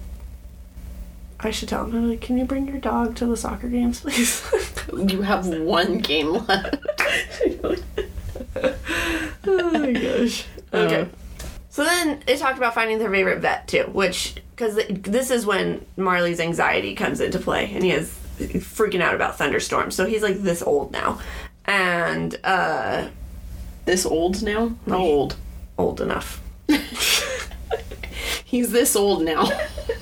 I should tell him, I'm like, can you bring your dog to the soccer games, please? You have one game left. (laughs) oh my gosh. Okay. Uh. So then they talked about finding their favorite vet too, which because this is when Marley's anxiety comes into play, and he is freaking out about thunderstorms. So he's like this old now, and uh, This old now? How old? old enough. (laughs) He's this old now.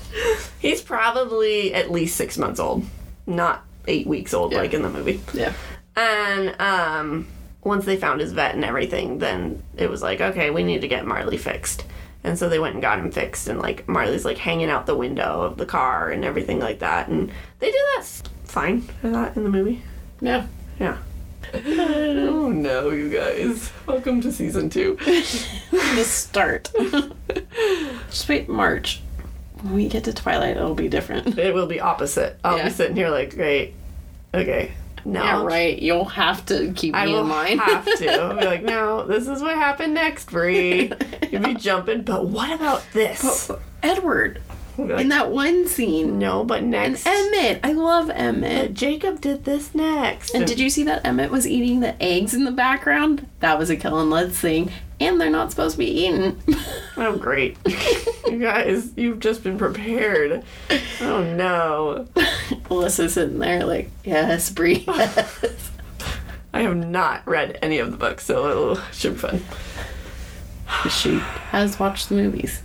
(laughs) He's probably at least six months old, not eight weeks old Yeah. like in the movie. yeah. And um, once they found his vet and everything, then it was like, okay, we need to get Marley fixed. And so they went and got him fixed, and like Marley's like hanging out the window of the car and everything like that. And they did that s- fine, I thought, in the movie. Yeah. Yeah. Oh no, you guys. Welcome to season two. (laughs) The start. Just wait, March. When we get to Twilight, it'll be different. It will be opposite. I'll Yeah. be sitting here like, great, okay. Now Yeah, right. You'll have to keep I me will in mind. have to. I'll be like, (laughs) no, this is what happened next, Bri. You'd be jumping, but what about this? Edward I'll be like, in that one scene. no, but next. Emmett. I love Emmett. Jacob did this next. And did you see that Emmett was eating the eggs in the background? That was a Kellan Lutz thing. And they're not supposed to be eaten. (laughs) Oh, great. you guys, you've just been prepared. Oh, no. (laughs) Alyssa's sitting there like, yes, Bri. (laughs) Yes. I have not read any of the books, so it should be fun. she has watched the movies.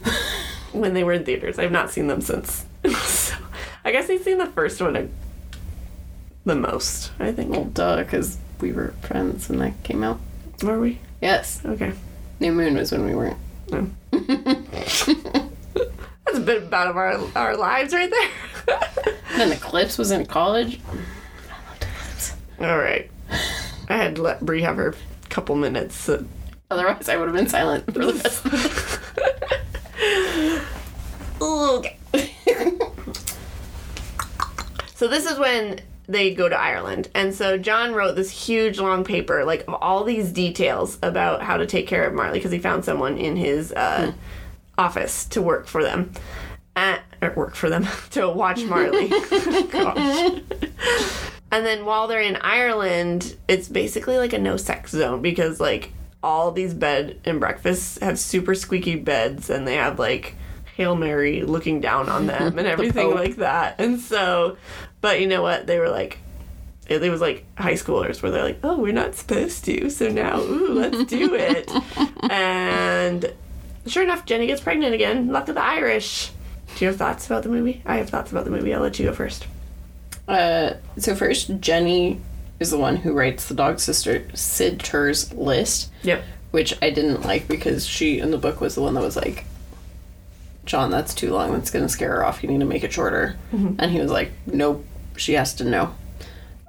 When they were in theaters, I've not seen them since. so, (laughs) I guess I've seen the first one the most, I think. well, duh, because we were friends when that came out. Were we? Yes. Okay. New Moon was when we weren't. Oh. (laughs) That's a bit about our, our lives right there. (laughs) Then Eclipse was in college. I loved Eclipse. All right. I had to let Bri have her couple minutes. So. Otherwise, I would have been silent for the rest Okay. so this is when they go to Ireland. And so John wrote this huge long paper, like of all these details about how to take care of Marley because he found someone in his uh, office to work for them. Uh, or work for them (laughs) to watch Marley. (laughs) And then while they're in Ireland, it's basically like a no sex zone because like all these bed and breakfasts have super squeaky beds and they have like Hail Mary looking down on them (laughs) and everything Pope. like that. And so, but you know what? They were like, it, it was like high schoolers where they're like, oh, we're not supposed to, so now, ooh, let's do it. (laughs) and sure enough, Jenny gets pregnant again. Luck of the Irish. Do you have thoughts about the movie? I have thoughts about the movie. I'll let you go first. Uh, so first, Jenny is the one who writes the dog sister sitters list, Yep. which I didn't like because she in the book was the one that was like, "John, that's too long. That's gonna scare her off. You need to make it shorter." And he was like, "Nope, she has to know."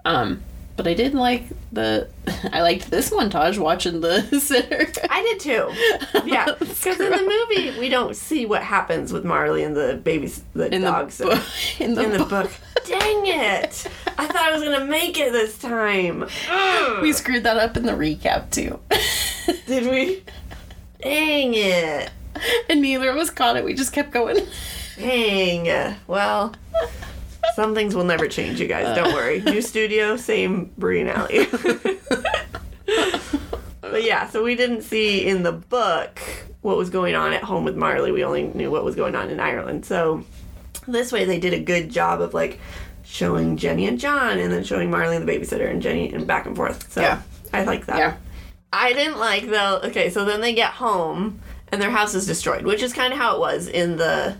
Um, but I did like the. (laughs) I liked this montage watching the (laughs) sitter. I did too. Yeah, (laughs) because in the movie we don't see what happens with Marley and the babies, the in dogs. the book. In the, in the book. book. Dang it! I thought I was gonna make it this time. Ugh. We screwed that up in the recap too. Did we? Dang it! and neither of us caught it. We just kept going. Dang. Well, some things will never change, you guys. Don't worry. New uh. studio, same Bri and Alli. (laughs) but yeah, so we didn't see in the book what was going on at home with Marley. We only knew what was going on in Ireland. So this way they did a good job of like showing Jenny and John and then showing Marley and the babysitter and Jenny and back and forth. So Yeah. I like that. Yeah. I didn't like though. Okay, so then they get home and their house is destroyed, which is kind of how it was in the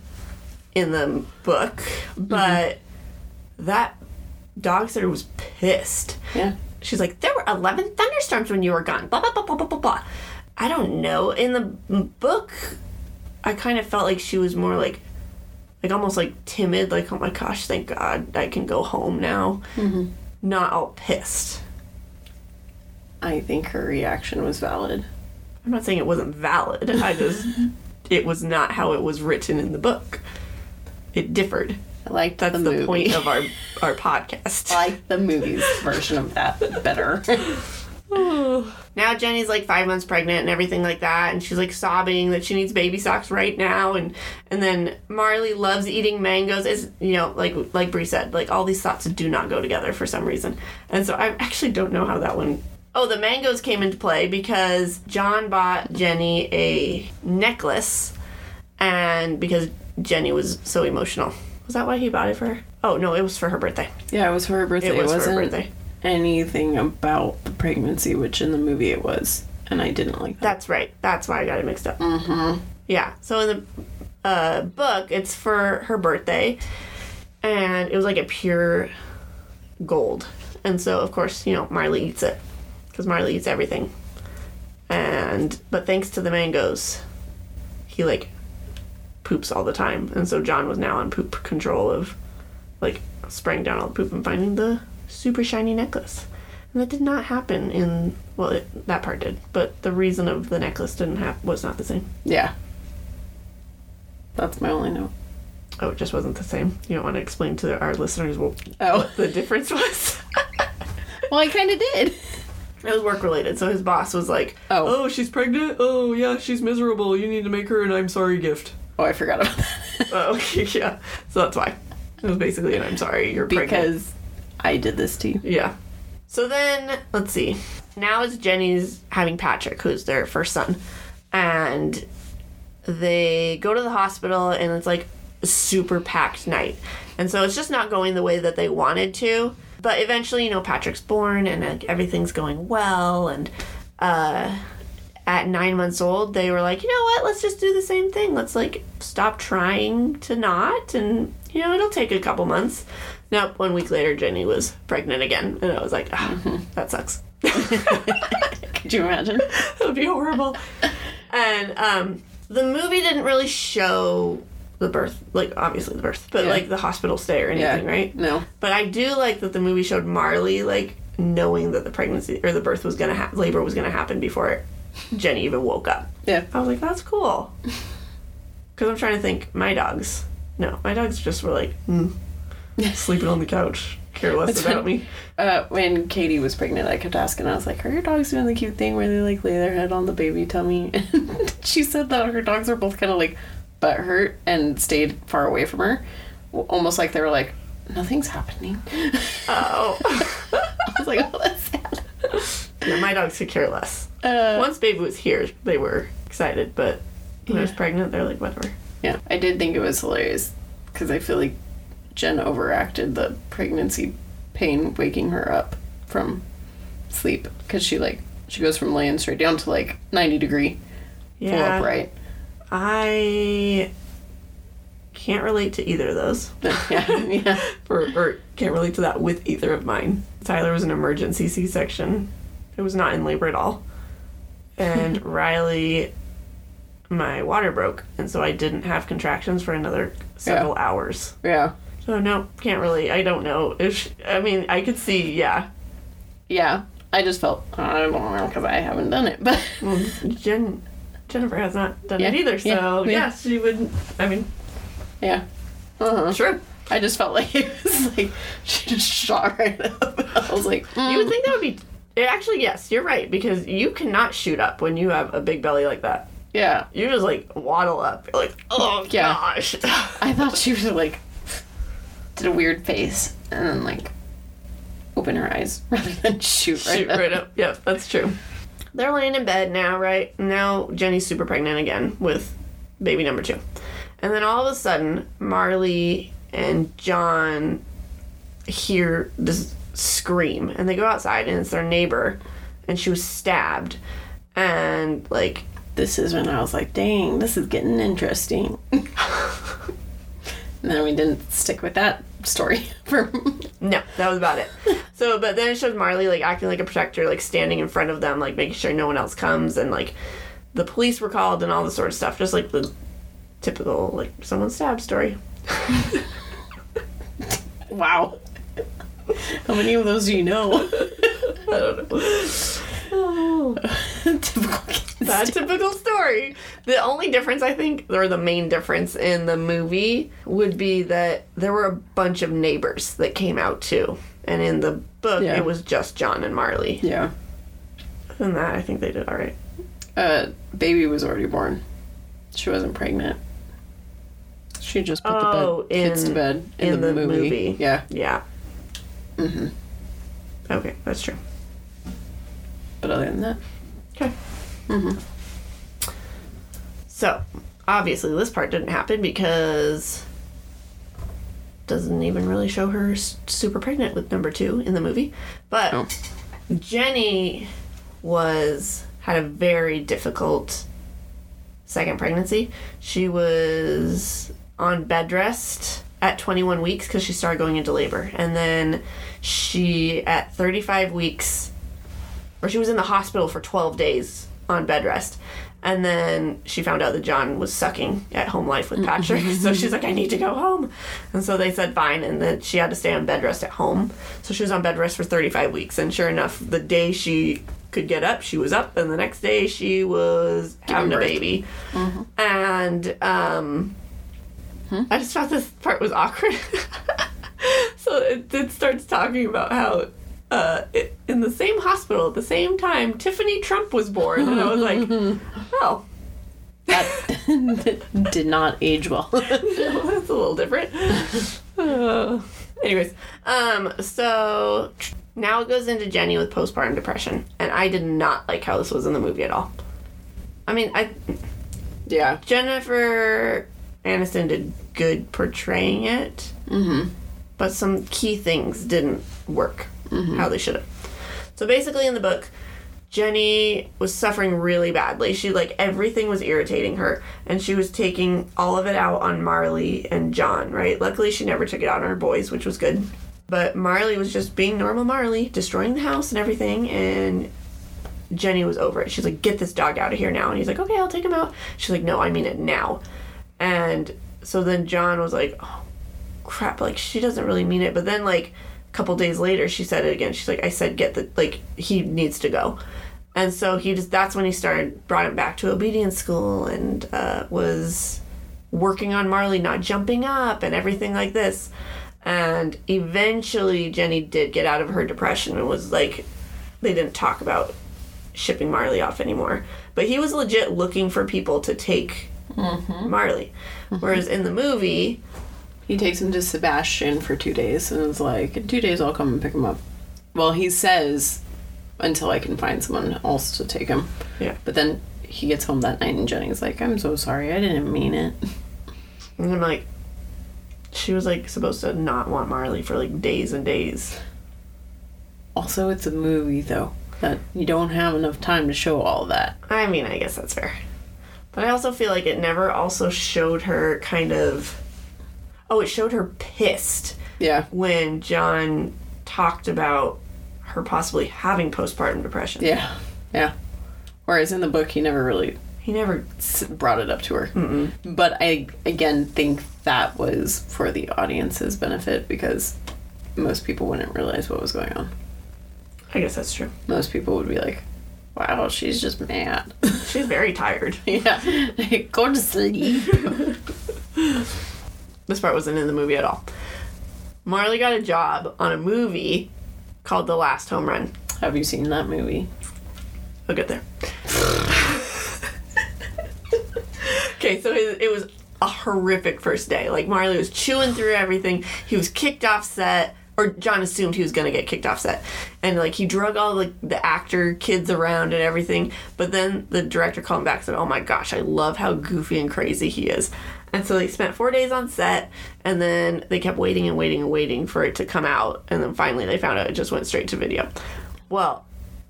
in the book. Mm-hmm. But that dog sitter was pissed. Yeah. She's like, there were eleven thunderstorms when you were gone. Blah blah blah blah blah blah blah. I don't know. In the book, I kind of felt like she was more like, like almost like timid. Like, oh my gosh, thank God I can go home now. Mm-hmm. Not all pissed. I think her reaction was valid. I'm not saying it wasn't valid. I just (laughs) it was not how it was written in the book. It differed. I liked That's the, the, movie. point of our our podcast. I like the movie's version of that better. (sighs) now Jenny's like five months pregnant and everything like that, and she's like sobbing that she needs baby socks right now, and and then Marley loves eating mangoes. Is you know like like Bri said, like all these thoughts do not go together for some reason, and so I actually don't know how that one. Oh, the mangoes came into play because John bought Jenny a necklace, and because Jenny was so emotional. Was that why he bought it for her? Oh no, it was for her birthday. yeah, it was for her birthday. It was for her wasn't birthday. anything about the pregnancy, which in the movie it was, and I didn't like that. That's right. That's why I got it mixed up. Mm-hmm. Yeah. So in the uh, book, it's for her birthday, and it was like a pure gold. And so, of course, you know, Marley eats it. because Marley eats everything. And but thanks to the mangoes, he like poops all the time, and so John was now on poop control of like spraying down all the poop and finding the super shiny necklace. And that did not happen in well, it, that part did, but the reason of the necklace didn't have was not the same. Yeah. That's my only note. Oh, it just wasn't the same. You don't want to explain to our listeners oh. what Oh. the difference was. (laughs) Well, I kind of did. It was work related. So his boss was like, Oh. Oh, she's pregnant? Oh, yeah, she's miserable. You need to make her an I'm sorry gift. Oh, I forgot about that. oh, okay, (laughs) yeah. So that's why. It was basically an I'm sorry, you're pregnant. because I did this to you. Yeah. So then, let's see. Now it's Jenny's having Patrick, who's their first son. And they go to the hospital, and it's like a super packed night. And so it's just not going the way that they wanted to. But eventually, you know, Patrick's born, and like, everything's going well. And uh, at nine months old, they were like, you know what? Let's just do the same thing. Let's like stop trying to not, and you know, it'll take a couple months. Nope. One week later, Jenny was pregnant again, and I was like, ah, that sucks. (laughs) (laughs) Could you imagine? that would be horrible. And um, the movie didn't really show the birth, like obviously the birth, but Yeah. like the hospital stay or anything, right? No. But I do like that the movie showed Marley like knowing that the pregnancy or the birth was gonna happen, labor was gonna happen before Jenny even woke up. Yeah. I was like, that's cool. (laughs) Because I'm trying to think, my dogs. No, my dogs just were like, mm, (laughs) sleeping on the couch, care less That's about funny. me. Uh, when Katie was pregnant, I kept asking. I was like, "Are your dogs doing the cute thing where they like lay their head on the baby tummy?" (laughs) And she said that her dogs were both kind of like butt hurt and stayed far away from her, almost like they were like, "Nothing's happening." Oh, I was like, "Oh, that's sad." yeah, my dogs could care less. Uh, Once baby was here, they were excited, but when I was pregnant, they're like, whatever. yeah, I did think it was hilarious because I feel like Jen overacted the pregnancy pain waking her up from sleep because she like she goes from laying straight down to like ninety degree full upright. I can't relate to either of those. (laughs) yeah, yeah. (laughs) or, or can't relate to that with either of mine. Tyler was an emergency C section. It was not in labor at all. And (laughs) Riley, my water broke, and so I didn't have contractions for another several hours. Yeah. So no, can't really. I don't know if she, I mean I could see. Yeah, Yeah. I just felt, I don't know, because I haven't done it. (laughs) But well, Jen, Jennifer has not done it either. So yeah, yeah. yeah, she would. I mean, yeah. Uh-huh. sure. I just felt like (laughs) it was like, she just shot right up. I was like, You would think that would be. Actually, yes, you're right because you cannot shoot up when you have a big belly like that. yeah. You just like waddle up. You're like, oh Yeah. gosh. (laughs) I thought she was like, did a weird face and then like open her eyes (laughs) rather than shoot right Shoot up. right up. Yeah, that's true. They're laying in bed now, right? Now Jenny's super pregnant again with baby number two. And then all of a sudden, Marley and John hear this scream and they go outside and it's their neighbor and she was stabbed. And like This is when I was like, dang, this is getting interesting. and (laughs) then we didn't stick with that story (laughs) for No, that was about it. (laughs) So, but then it shows Marley like acting like a protector, like standing in front of them, like making sure no one else comes, and like the police were called and all this sort of stuff, just like the typical like someone stabbed story. wow. How many of those do you know? I don't know. Oh, (laughs) Typical kids. that typical story. The only difference I think, or the main difference in the movie, would be that there were a bunch of neighbors that came out too, and in the book Yeah. it was just John and Marley. Yeah. Other than that, I think they did all right. Uh, baby was already born. She wasn't pregnant. She just put Oh, the bed, kids to bed in, in the, the movie. movie. Yeah. Yeah. Mm-hmm. Okay, that's true. But other than that, Okay. Mm-hmm. So, obviously, this part didn't happen because doesn't even really show her super pregnant with number two in the movie. But Oh. Jenny was had a very difficult second pregnancy. She was on bed rest at 21 weeks because she started going into labor, and then she at 35 weeks or she was in the hospital for 12 days on bed rest. And then she found out that John was sucking at home life with Patrick. (laughs) so she's like, I need to go home. And so they said fine. And then she had to stay on bed rest at home. So she was on bed rest for 35 weeks. And sure enough, the day she could get up, she was up. And the next day she was having a baby. And um, I just thought this part was awkward. (laughs) so it, it starts talking about how uh, it, in the same hospital at the same time Tiffany Trump was born, and I was like, (laughs) oh, That (laughs) did not age well. well, that's a little different. Uh, (sighs) anyways, um, so now it goes into Jenny with postpartum depression, and I did not like how this was in the movie at all. I mean, I yeah. Jennifer Aniston did good portraying it, mm-hmm. but some key things didn't work how they should have. So basically, in the book, Jenny was suffering really badly. She like everything was irritating her, and she was taking all of it out on Marley and John. Right? Luckily, she never took it out on her boys, which was good. But Marley was just being normal Marley, destroying the house and everything, and Jenny was over it. She's like, "Get this dog out of here now." And he's like, "Okay, I'll take him out." She's like, "No, I mean it now." And so then John was like, "Oh, crap! Like she doesn't really mean it." But then like a couple days later, she said it again. She's like, "I said get the like he needs to go." And so he just that's when he started brought him back to obedience school and uh, was working on Marley not jumping up and everything like this. And eventually, Jenny did get out of her depression and was like, they didn't talk about shipping Marley off anymore. But he was legit looking for people to take Mm-hmm. Marley. Whereas in the movie, He takes him to Sebastian for two days and is like, in two days I'll come and pick him up. Well, he says, until I can find someone else to take him. Yeah. But then he gets home that night and Jenny's like, I'm so sorry, I didn't mean it. and I'm like, she was like supposed to not want Marley for like days and days. Also, it's a movie though, that you don't have enough time to show all that. I mean, I guess that's fair. But I also feel like it never also showed her kind of. Oh, it showed her pissed Yeah. when John talked about her possibly having postpartum depression. Yeah. Yeah. Whereas in the book, he never really He never. brought it up to her. But I, again, think that was for the audience's benefit because most people wouldn't realize what was going on. I guess that's true. Most people would be like, wow, she's just mad. She's very tired. (laughs) yeah. (laughs) Go to sleep. (laughs) This part wasn't in the movie at all. Marley got a job on a movie called The Last Home Run. Have you seen that movie? I'll get there. okay, so it, it was a horrific first day. Like Marley was chewing through everything. He was kicked off set, or John assumed he was gonna get kicked off set, and like he drug all like the actor kids around and everything. But then the director called him back and said, "Oh my gosh, I love how goofy and crazy he is." And so they spent four days on set, and then they kept waiting and waiting and waiting for it to come out, and then finally they found out it just went straight to video. Well,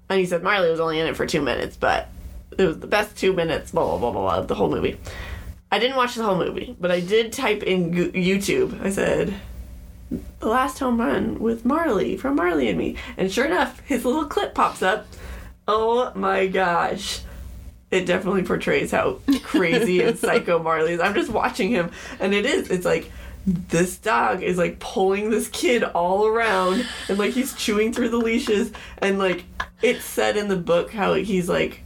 and he said Miley was only in it for two minutes, but it was the best two minutes, blah, blah, blah, blah, the whole movie. I didn't watch the whole movie, but I did type in YouTube. I said, The The last Home Run with Marley from Marley and Me. And sure enough, his little clip pops up. Oh my gosh. It definitely portrays how crazy and (laughs) psycho Marley is. I'm just watching him, and it is. It's like, this dog is like pulling this kid all around and like he's chewing through the leashes and like it's said in the book how he's like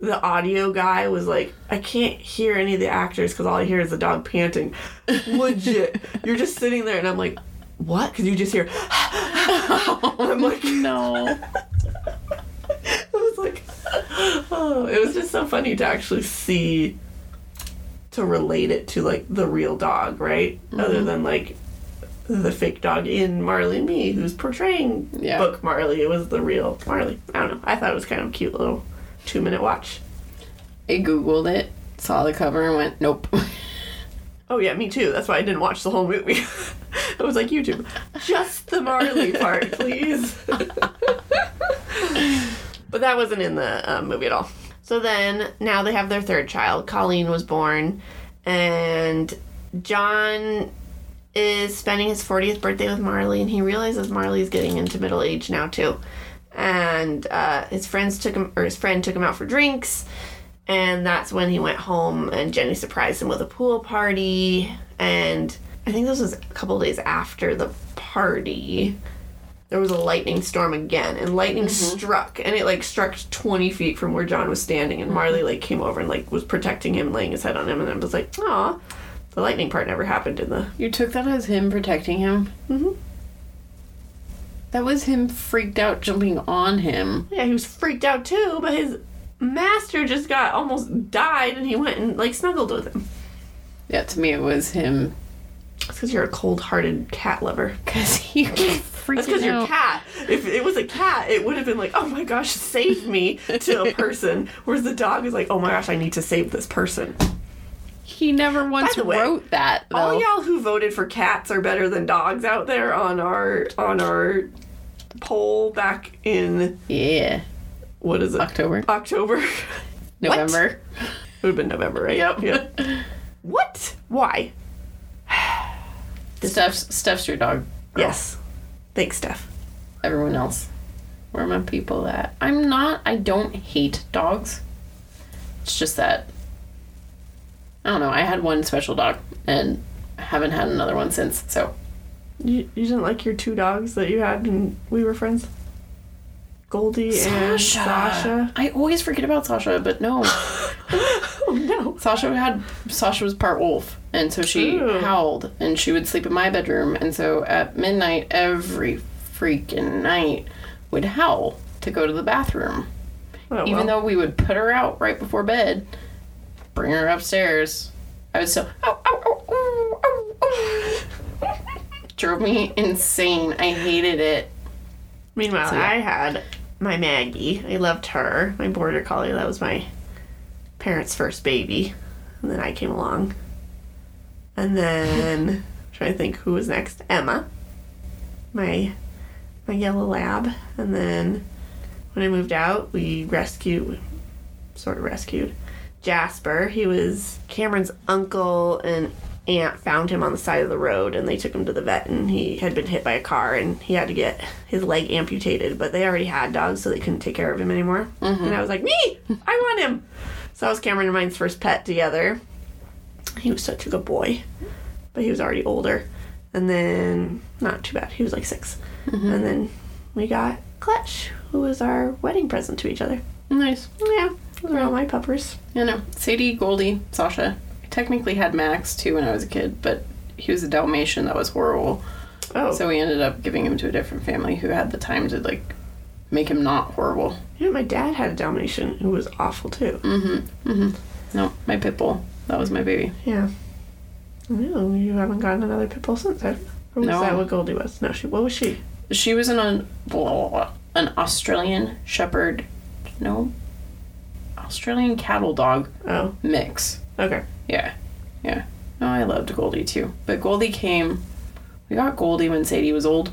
the audio guy was like i can't hear any of the actors because all i hear is the dog panting. (laughs) Legit. You're just sitting there and i'm like what? Because you just hear (laughs) (laughs) i'm like No. it was like oh it was just so funny to actually see to relate it to like the real dog right? Mm-hmm. Other than like the fake dog in marley me who's portraying Yeah. book marley. It was the real marley. I don't know. I thought it was kind of cute little two minute watch. I Googled it, saw the cover, and went, nope. oh yeah me too. That's why i didn't watch the whole movie. (laughs) It was like youtube. Just the marley part (laughs) please. (laughs) But that wasn't in the um, movie at all. So then now they have their third child. Colleen was born and john is spending his 40th birthday with marley and he realizes marley is getting into middle age now too and uh, his friends took him or his friend took him out for drinks and that's when he went home and jenny surprised him with a pool party and i think this was a couple days after the party there was a lightning storm again and lightning struck and it like struck 20 feet from where john was standing and marley like came over and like was protecting him laying his head on him and i was like "Aw." the lightning part never happened in the You took that as him protecting him? Mhm. That was him freaked out jumping on him. Yeah, he was freaked out too, but his master just got almost died and he went and like snuggled with him. Yeah, to me it was him It's because you're a cold hearted cat lover. because he was (laughs) freaking That's because you're a cat. If it was a cat, it would have been like, oh my gosh, save me to a (laughs) person. Whereas the dog is like, oh my gosh, I need to save this person. He never once way, wrote that though. All y'all who voted for cats are better than dogs out there on our on our poll back in yeah, what is it? October, October. (laughs) November. It would have been November, right? Yep. Yep. what? Why? (sighs) Steph's Steph's your dog. girl. Yes. Thanks, Steph. Everyone else, where are my people at? I'm not. I don't hate dogs. It's just that I don't know. I had one special dog and haven't had another one since. So You, you didn't like your two dogs that you had and we were friends? Goldie and Sasha. I always forget about Sasha, but no. (laughs) Oh no. Sasha had Sasha was part wolf, and so she howled, and she would sleep in my bedroom, and so at midnight every freaking night would howl to go to the bathroom. Oh, Even well. though we would put her out right before bed, bring her upstairs, I would still ow, ow, ow, ow, ow, ow. drove me insane. I hated it. Meanwhile, So, yeah. I had my Maggie. I loved her. My border collie. That was my parents' first baby. And then I came along. And then trying to think who was next. Emma. My my yellow lab. And then when I moved out, we rescued sort of rescued Jasper. He was Cameron's uncle and aunt found him on the side of the road and they took him to the vet and he had been hit by a car and he had to get his leg amputated but they already had dogs so they couldn't take care of him anymore. Mm-hmm. And i was like me? I want him. So that was cameron and mine's first pet together. He was such a good boy but he was already older. And then not too bad he was like 6 mm-hmm. and then we got clutch who was our wedding present to each other. Nice. yeah those are all my puppers I know. Sadie, Goldie, Sasha. I technically had Max too when I was a kid, but he was a Dalmatian that was horrible. oh So we ended up giving him to a different family who had the time to like make him not horrible. Yeah, my dad had a Dalmatian who was awful too. Mm-hmm. Mm-hmm. No, my pit bull. That was my baby. Yeah. No, you haven't gotten another pit bull since, have you? Or was No. that what Goldie was? No, she. What was she? She was an an, an Australian Shepherd, no, Australian cattle dog Oh, mix. okay. Yeah, yeah. No, I loved Goldie too. But Goldie came. We got Goldie when Sadie was old.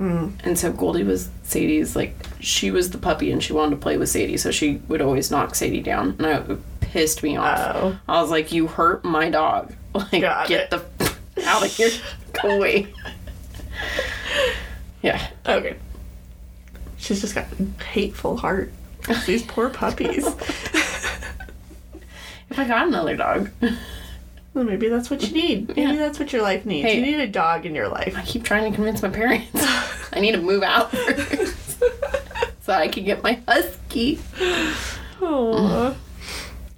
Mm. And so Goldie was Sadie's like she was the puppy and she wanted to play with Sadie, so she would always knock Sadie down, and I, it pissed me off. Oh. I was like, "You hurt my dog! (laughs) Like, Got get it. the out of here, (laughs) go away." yeah, Okay. She's just got a hateful heart. These poor puppies. (laughs) if I got another dog, well, maybe that's what you need. Maybe Yeah. that's what your life needs. Hey. You need a dog in your life. I keep trying to convince my parents I need to move out first, so I can get my husky. Oh.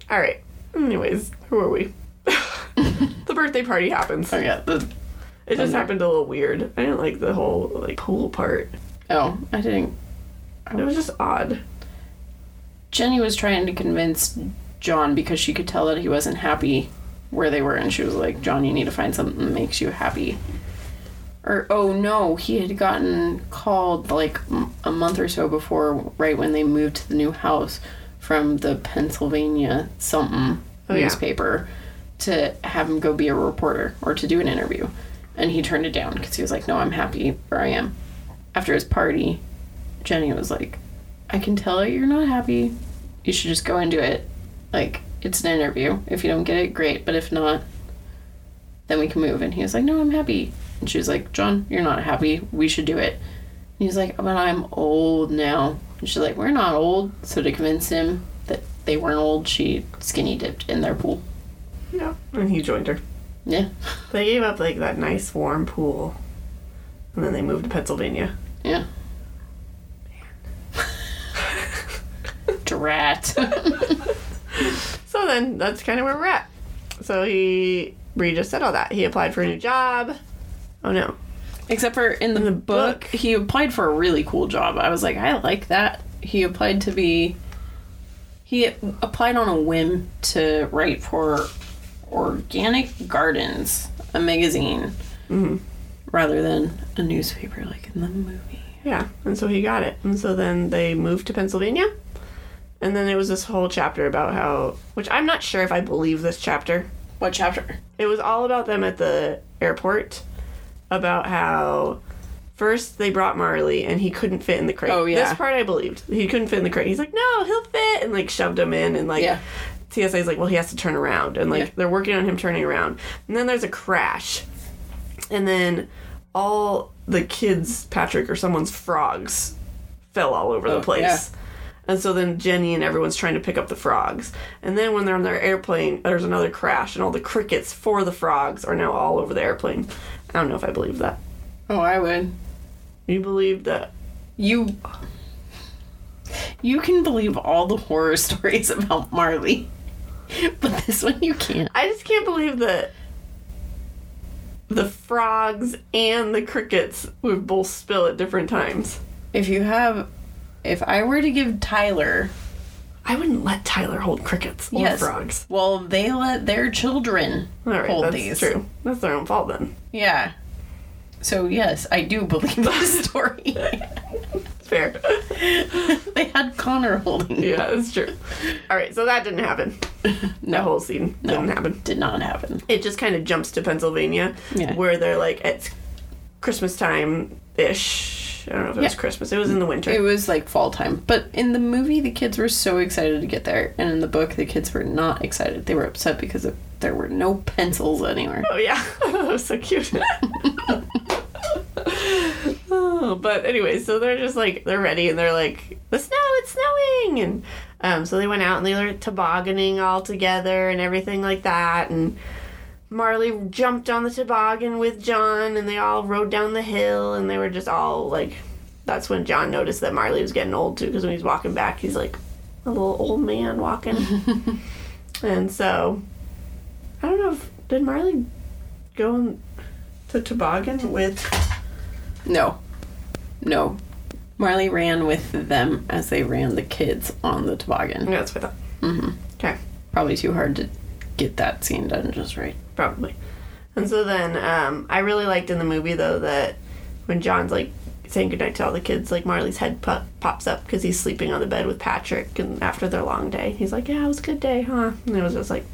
All right. Anyways, who are we? (laughs) the birthday party happens. Oh yeah, the It just happened a little weird. I didn't like the whole like pool part. oh I didn't It was just odd. Jenny was trying to convince John because she could tell that he wasn't happy where they were, and she was like, John, you need to find something that makes you happy. Or, oh no, he had gotten called like m- a month or so before, right when they moved to the new house from the Pennsylvania something Oh, yeah. newspaper to have him go be a reporter or to do an interview. And he turned it down because he was like, no, I'm happy where I am. After his party, Jenny was like, I can tell you're not happy. You should just go and do it. Like, it's an interview. If you don't get it, great. But if not, then we can move. And he was like, No, I'm happy. And she was like, John, you're not happy. We should do it. And he was like, but I'm old now. And she's like, we're not old. So to convince him that they weren't old, she skinny dipped in their pool. Yeah. And he joined her. Yeah. They gave up like that nice warm pool. And then they moved to Pennsylvania. Yeah. Drat. (laughs) So then that's kind of where we're at. So he Bri just said all that. He applied for a new job. Oh no. Except for in the, the book, book. he applied for a really cool job. I was like, I like that. He applied to be. He applied on a whim to write for Organic Gardens, a magazine, mm-hmm. rather than a newspaper like in the movie. Yeah. And so he got it. And so then they moved to Pennsylvania. And then it was this whole chapter about how which I'm not sure if I believe this chapter. What chapter? It was all about them at the airport. About how first they brought Marley and he couldn't fit in the crate. Oh, yeah. This part I believed. He couldn't fit in the crate. He's like, no, he'll fit and like shoved him in and like Yeah. TSA's like, well, he has to turn around, and like Yeah. they're working on him turning around, and then there's a crash, and then all the kids, Patrick or someone's frogs, fell all over Oh, the place. yeah. And so then Jenny and everyone's trying to pick up the frogs. And then when they're on their airplane, there's another crash, and all the crickets for the frogs are now all over the airplane. I don't know if I believe that. Oh, I would. You believe that? You. You can believe all the horror (laughs) stories about Marley, but this one you can't. I just can't believe that the frogs and the crickets would both spill at different times. If you have. If I were to give Tyler I wouldn't let Tyler hold crickets or Yes. frogs. Well, they let their children right, hold that's these. true. That's their own fault then. Yeah. So yes, I do believe this (laughs) story. Fair. (laughs) they had Connor holding. yeah, that's true. All right, so that didn't happen. (laughs) That whole scene didn't happen. Did not happen. It just kind of jumps to Pennsylvania, Yeah. where they're like it's Christmas time ish. I don't know if it was Yeah. Christmas. It was in the winter. It was like fall time. But in the movie, the kids were so excited to get there, and in the book, the kids were not excited. They were upset because of, there were no pencils anywhere. Oh yeah, (laughs) that was so cute. (laughs) oh, but anyway, so they're just like they're ready and they're like the snow, it's snowing, and um, so they went out and they were tobogganing all together and everything like that, and Marley jumped on the toboggan with John, and they all rode down the hill, and they were just all like. That's when John noticed that Marley was getting old too, because when he's walking back, he's like a little old man walking, (laughs) and so I don't know if did Marley go on to toboggan with No. No. Marley ran with them as they ran the kids on the toboggan. yeah, that's what I thought. Mm-hmm. Okay, Probably too hard to get that scene done just right. probably. And so then um, I really liked in the movie though that when John's like saying goodnight to all the kids, like Marley's head pop- pops up because he's sleeping on the bed with Patrick, and after their long day, he's like, "Yeah, it was a good day, huh?" And it was just like,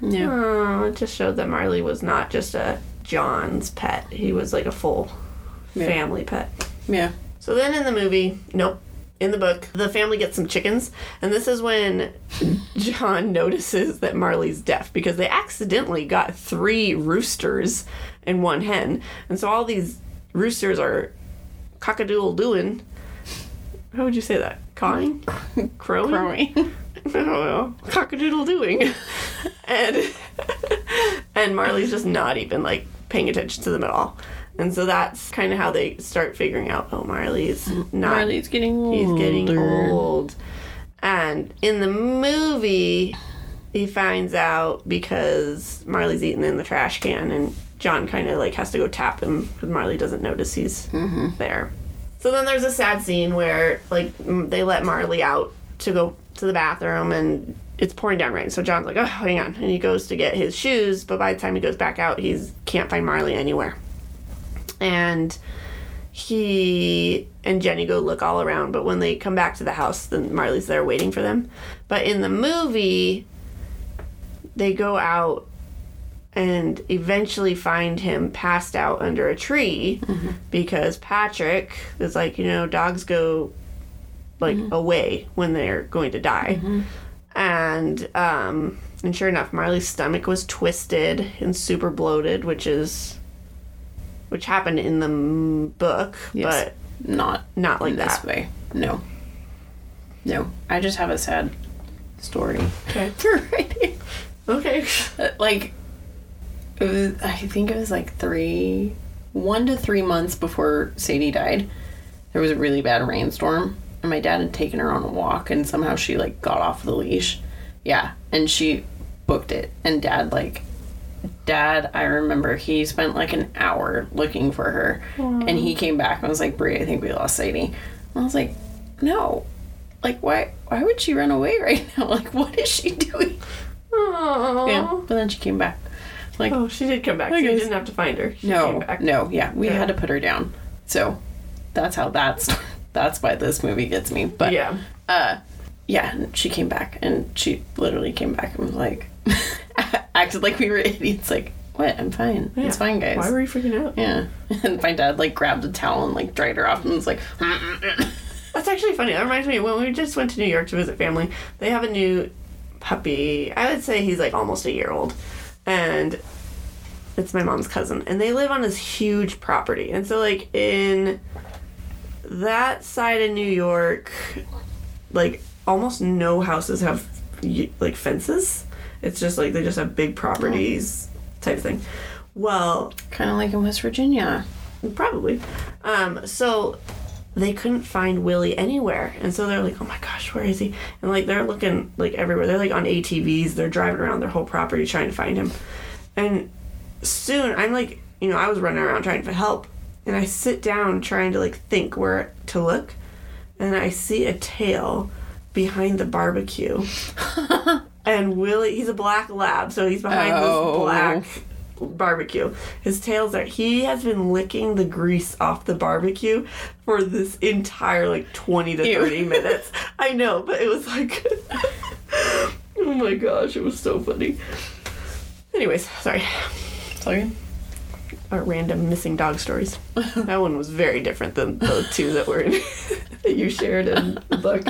Yeah. oh, it just showed that Marley was not just a John's pet; he was like a full Yeah. family pet. Yeah. So then in the movie, nope. In the book, the family gets some chickens, and this is when John notices that Marley's deaf because they accidentally got three roosters and one hen. And so all these roosters are cockadoodle doing. How would you say that? Cawing? (laughs) Crowing? Crowing. (laughs) I don't know. Cockadoodle doing. (laughs) and and Marley's just not even like paying attention to them at all. And so that's kind of how they start figuring out, oh, Marley's mm, not Marley's getting older. he's getting old. And in the movie, he finds out because Marley's eating in the trash can, and John kind of like has to go tap him because Marley doesn't notice he's mm-hmm. there. So then there's a sad scene where like they let Marley out to go to the bathroom, and it's pouring down rain. So John's like, oh, hang on, and he goes to get his shoes, but by the time he goes back out, he's can't find Marley anywhere. And he and Jenny go look all around, but when they come back to the house, then Marley's there waiting for them. But in the movie, they go out and eventually find him passed out under a tree mm-hmm. because Patrick is like, you know, dogs go like mm-hmm. away when they're going to die. Mm-hmm. And um and sure enough, Marley's stomach was twisted and super bloated, which is which happened in the m- book, Yes. but not Not like this that. way. No. No. I just have a sad story Okay. (laughs) Okay. Uh, like it was i think it was like three one to three months before sadie died there was a really bad rainstorm and my dad had taken her on a walk and somehow she like got off the leash yeah and she booked it and dad like dad i remember he spent like an hour looking for her and he came back and was like Bri i think we lost sadie and i was like no like why why would she run away (laughs) right now like what is she doing Aww. yeah, but then she came back. Like, Oh, she did come back. So you didn't have to find her. She no, no, yeah, we Yeah. had to put her down. So that's how that's (laughs) that's why this movie gets me. But Yeah. uh, yeah, and she came back, and she literally came back and was like, (laughs) acted like we were idiots. Like, what? I'm fine. It's fine, guys. Why were you freaking out? yeah, (laughs) and my dad like grabbed a towel and like dried her off and was like, (laughs) That's actually funny. That reminds me when we just went to New York to visit family. They have a new puppy. I would say he's like almost a year old, and it's my mom's cousin. And they live on this huge property. And so like in that side of New York, like almost no houses have like fences. It's just like they just have big properties type thing. Well, kind of like in West Virginia. Probably. Um, so they couldn't find Willie anywhere. And so they're like, oh my gosh, where is he? And like they're looking like everywhere. They're like on ATVs, they're driving around their whole property trying to find him. And soon I'm like, you know, I was running around trying to help. And I sit down trying to like think where to look. And I see a tail behind the barbecue. (laughs) and Willie, he's a black lab, so he's behind Oh. this black barbecue. His tail's are. He has been licking the grease off the barbecue for this entire like 20 to Ew. 30 minutes. (laughs) I know, but it was like (laughs) Oh my gosh, it was so funny. Anyways, sorry. Sorry. Our random missing dog stories. (laughs) that one was very different than the two that were in that you shared in the book.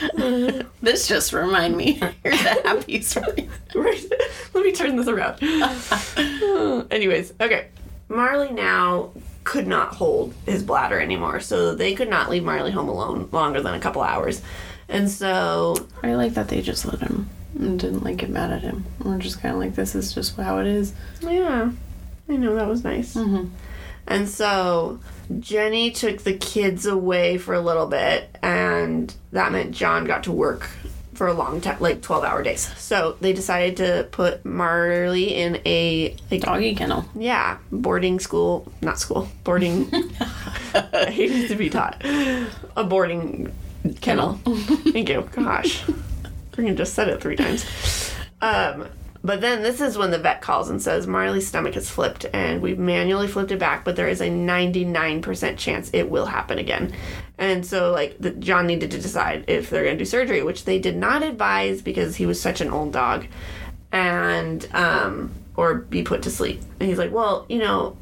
(laughs) This just remind me. Here's a happy story. right. Let me turn this around. (laughs) Anyways, okay. Marley now could not hold his bladder anymore, so they could not leave Marley home alone longer than a couple hours. And so, I like that they just let him and didn't like get mad at him. We're just kind of like, this is just how it is. yeah, I know that was nice. Mhm. And so, Jenny took the kids away for a little bit, and that meant John got to work for a long time, like 12 hour days. So, they decided to put Marley in a, like, Doggy kennel. Yeah, boarding school, not school, boarding. (laughs) (laughs) I hated to be taught. A boarding kennel. Thank you. Gosh, freaking just said it three times. Um, but then this is when the vet calls and says Marley's stomach has flipped, and we've manually flipped it back, but there is a ninety nine percent chance it will happen again. And so, like, the, John needed to decide if they're going to do surgery, which they did not advise because he was such an old dog and um, or be put to sleep. And he's like, well, you know,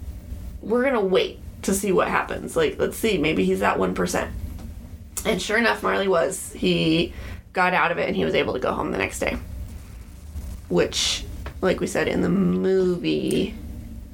we're gonna wait to see what happens. Like, let's see, maybe he's at one percent. And sure enough, Marley was. He got out of it and he was able to go home the next day. Which, like we said in the movie,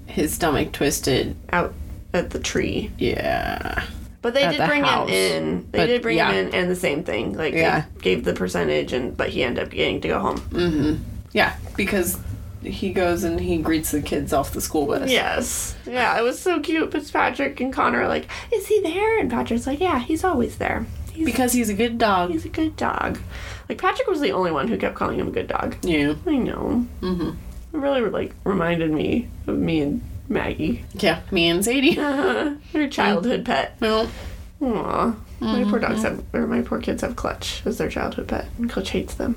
His stomach twisted. out at the tree. Yeah. But they At did the bring house. him in. They But, did bring yeah. him in, and the same thing. Like, Yeah. they gave the percentage, and but he ended up getting to go home. Mm-hmm. Yeah, because he goes and he greets the kids off the school bus. Yes. Yeah, it was so cute. But Patrick and Connor are like, is he there? And Patrick's like, yeah, he's always there. He's, Because he's a good dog. he's a good dog. Like, Patrick was the only one who kept calling him a good dog. Yeah. I know. Mm-hmm. It really, like, reminded me of me and Maggie. Yeah, me and Sadie. (laughs) Uh, her childhood pet. No. Aw. My poor dogs have, or my poor kids have Clutch as their childhood pet. And Clutch hates them.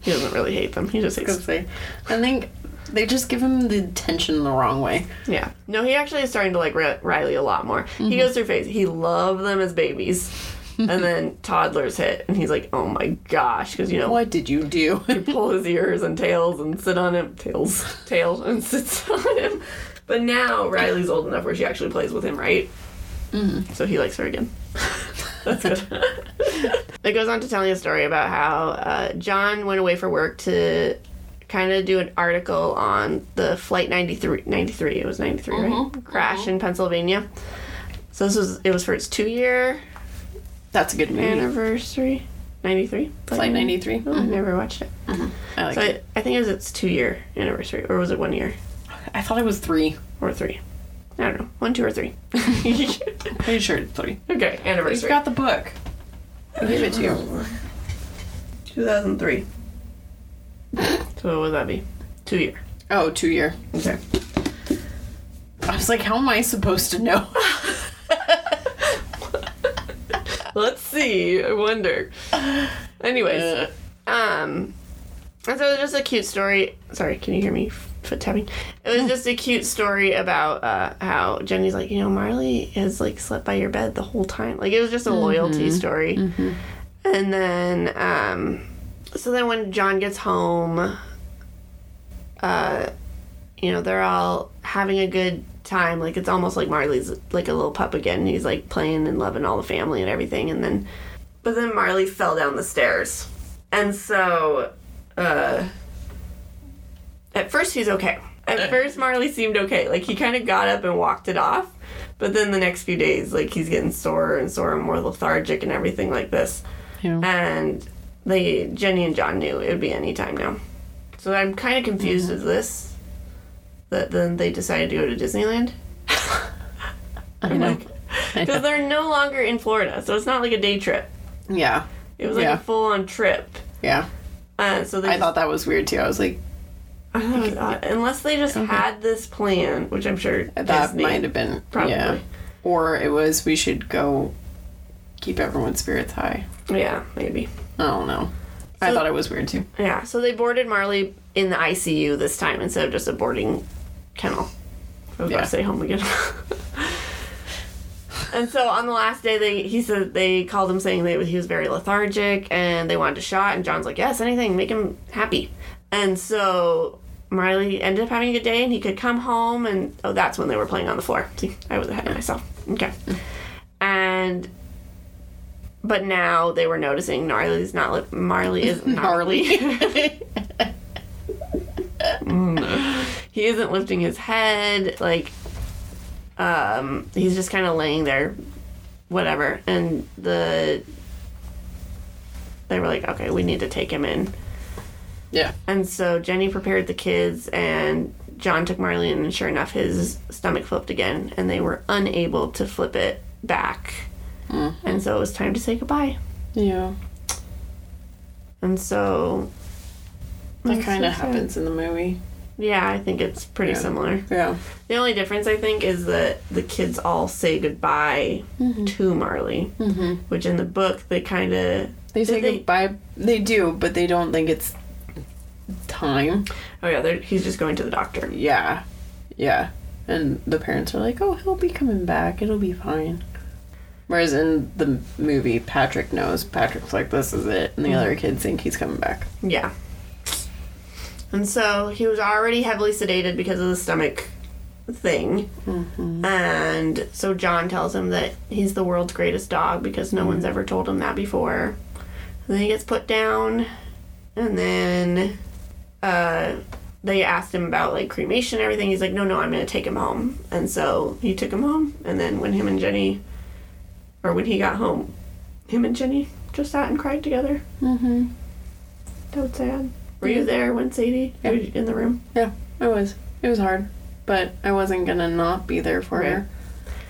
He doesn't really hate them. He just hates they, I think they just give him the attention the wrong way. Yeah. No, he actually is starting to like Ri- Riley a lot more. He goes through phase. He loved them as babies. (laughs) and then toddlers hit, and he's like, oh my gosh. Because, you know, What did you do? you pull his ears and tails and sit on him. Tails. (laughs) Tail. And sits on him. But now Riley's old enough where she actually plays with him, right? Mm-hmm. So he likes her again. (laughs) That's good. it goes on to telling a story about how uh, John went away for work to kind of do an article on the flight 93 93 it was 93 right crash in pennsylvania So this was it was for its two year That's a good movie. anniversary. Ninety three. Flight 93. Oh, I mm-hmm. never watched it. Mm-hmm. I like So it. I, I think it was its two year anniversary, or was it one year I thought it was three. or three? I don't know, one, two, or three. (laughs) Pretty sure it's three. okay, anniversary. You've anniversary. got the book. I gave it to you. 2003. so what would that be? Two year. Oh, two year. Okay. I was like, how am I supposed to know? (laughs) Let's see. I wonder. Anyways, Uh, um, so it was just a cute story. Sorry, can you hear me foot tapping? It was just a cute story about uh, how Jenny's like, you know, Marley has like slept by your bed the whole time. Like it was just a loyalty story. And then, um, so then when John gets home, uh, you know, they're all having a good time. Like it's almost like Marley's like a little pup again. He's like playing and loving all the family and everything. And then, but then Marley fell down the stairs, and so, uh, at first he's okay. At first Marley seemed okay. Like he kind of got up and walked it off. But then the next few days, like he's getting sore and sore and more lethargic and everything like this. Yeah. And they Jenny and John knew it would be any time now. So I'm kind of confused with this. That then they decided to go to Disneyland. (laughs) I know. Because they're no longer in Florida, so it's not like a day trip. Yeah. It was like Yeah. a full on trip. Yeah. Uh, so they I just- thought that was weird too. I was like, I thought was odd. unless they just had this plan, which I'm sure that Disney- might have been. Probably. Yeah. Or it was, we should go keep everyone's spirits high. Yeah, maybe. I don't know. I thought it was weird too. Yeah, so they boarded Marley in the ICU this time instead of just a boarding kennel. I was about Yeah. to say home again. (laughs) and so on the last day, they he said they called him saying that he was very lethargic and they wanted a shot. And John's like, yes, anything, make him happy. And so Marley ended up having a good day and he could come home. And oh, that's when they were playing on the floor. See, I was ahead of myself. Okay. And but now they were noticing Marley's not li- Marley is (laughs) Gnarly. (laughs) Mm. He isn't lifting his head like um he's just kind of laying there whatever and the they were like okay we need to take him in yeah. and so jenny prepared the kids and john took marley in and sure enough his stomach flipped again and they were unable to flip it back Hmm. and so it was time to say goodbye Yeah. and so That kind of happens in the movie. Yeah i think it's pretty Yeah. similar Yeah. The only difference I think is that the kids all say goodbye to Marley, mm-hmm. which in the book they kind of They say they- goodbye. They do, but they don't think it's time. oh yeah he's just going to the doctor. Yeah. Yeah. And the parents are like, oh, he'll be coming back. It'll be fine. Whereas in the movie, Patrick knows. Patrick's like, this is it. And the other kids think he's coming back. Yeah. And so he was already heavily sedated because of the stomach thing. And so John tells him that he's the world's greatest dog because no one's ever told him that before. And then he gets put down. And then uh, they asked him about like cremation and everything. He's like, no, no, I'm going to take him home. And so he took him home. And then when him and Jenny, or when he got home, him and Jenny just sat and cried together. Mm-hmm. That was sad. Were you mm-hmm. there when Sadie? Yeah. In the room? Yeah, it was. It was hard. But I wasn't to not be there for her.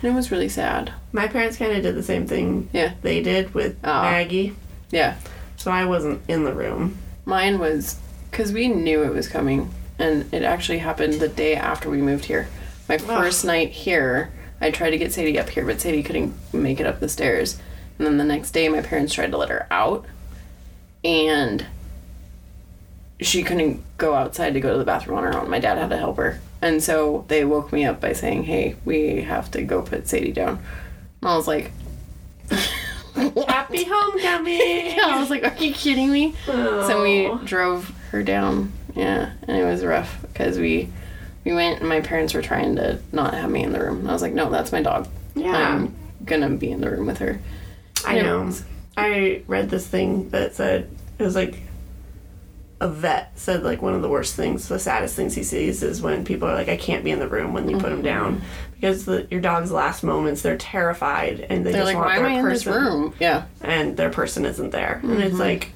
And it was really sad. My parents kind of did the same thing Yeah. they did with Aw. Maggie, Yeah. so I wasn't in the room. Mine was because we knew it was coming, and it actually happened the day after we moved here. My first night here, I tried to get Sadie up here, but Sadie couldn't make it up the stairs. And then the next day, my parents tried to let her out, and she couldn't go outside to go to the bathroom on her own. My dad had to help her. And so they woke me up by saying, Hey, we have to go put Sadie down. And I was like, (laughs) Happy homecoming! (laughs) I was like, Are you kidding me? So we oh. drove her down. Yeah, and it was rough because we we went and my parents were trying to not have me in the room. And I was like, no, that's my dog. Yeah. I'm gonna be in the room with her. I And it know. was- I read this thing that said it was like a vet said like one of the worst things, the saddest things he sees is when people are like, I can't be in the room when you put him mm-hmm. down. Because the, your dog's last moments they're terrified and they They're just like, want why am their I in this person room? Yeah. and their person isn't there, and it's mm-hmm. like,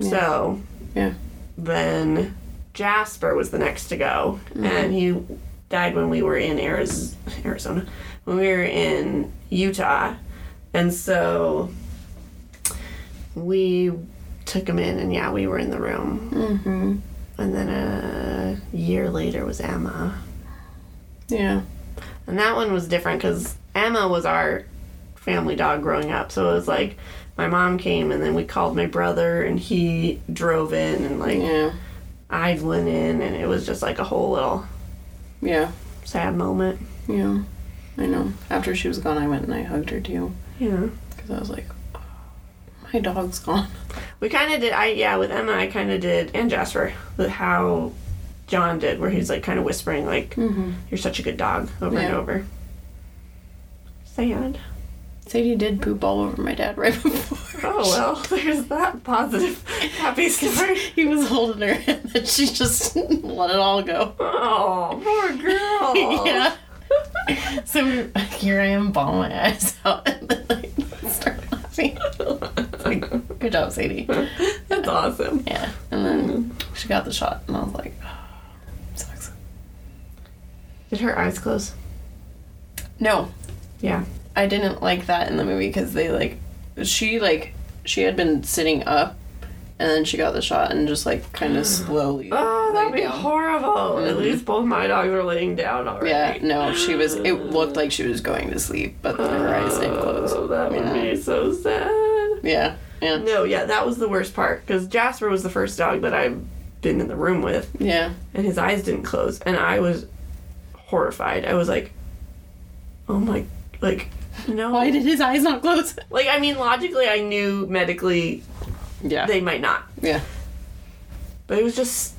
so Yeah. then Jasper was the next to go, mm-hmm. and he died when we were in Ariz- Arizona, when we were in Utah, and so we took him in, and yeah, we were in the room, mm-hmm. and then a year later was Emma, Yeah. and that one was different because Emma was our family dog growing up, so it was like. My mom came and then we called my brother and he drove in and like Yeah. I went in and it was just like a whole little Yeah. sad moment. Yeah. I know. After she was gone, I went and I hugged her too. Yeah. Because I was like, "Oh, my dog's gone. We kind of did, I, yeah, with Emma, I kind of did, and Jasper, with how John did, where he's like kind of whispering, like, mm-hmm. you're such a good dog, over and over. Sad. Sadie did poop all over my dad right (laughs) before. Oh, well, there's that positive, happy story. (laughs) He was holding her and then she just (laughs) let it all go. Oh, poor girl. Yeah. So here I am bawling my eyes out and then I start laughing. It's like, good job, Sadie. That's awesome. Yeah. And then she got the shot and I was like, oh, (sighs) sucks. Did her eyes close? No, Yeah. I didn't like that in the movie because they like, she like, she had been sitting up and then she got the shot and just like kind of (gasps) slowly. Oh, that'd be horrible. At mm-hmm. least both my dogs are laying down already. Yeah, no, she was. It looked like she was going to sleep, but then her eyes didn't close. Oh, that would Yeah. be so sad. Yeah, yeah, No, yeah, that was the worst part because Jasper was the first dog that I've been in the room with, yeah. and his eyes didn't close, and I was horrified. I was like, "Oh my, like, no." Why did his eyes not close? (laughs) like, I mean, logically, I knew medically Yeah, they might not, yeah, but it was just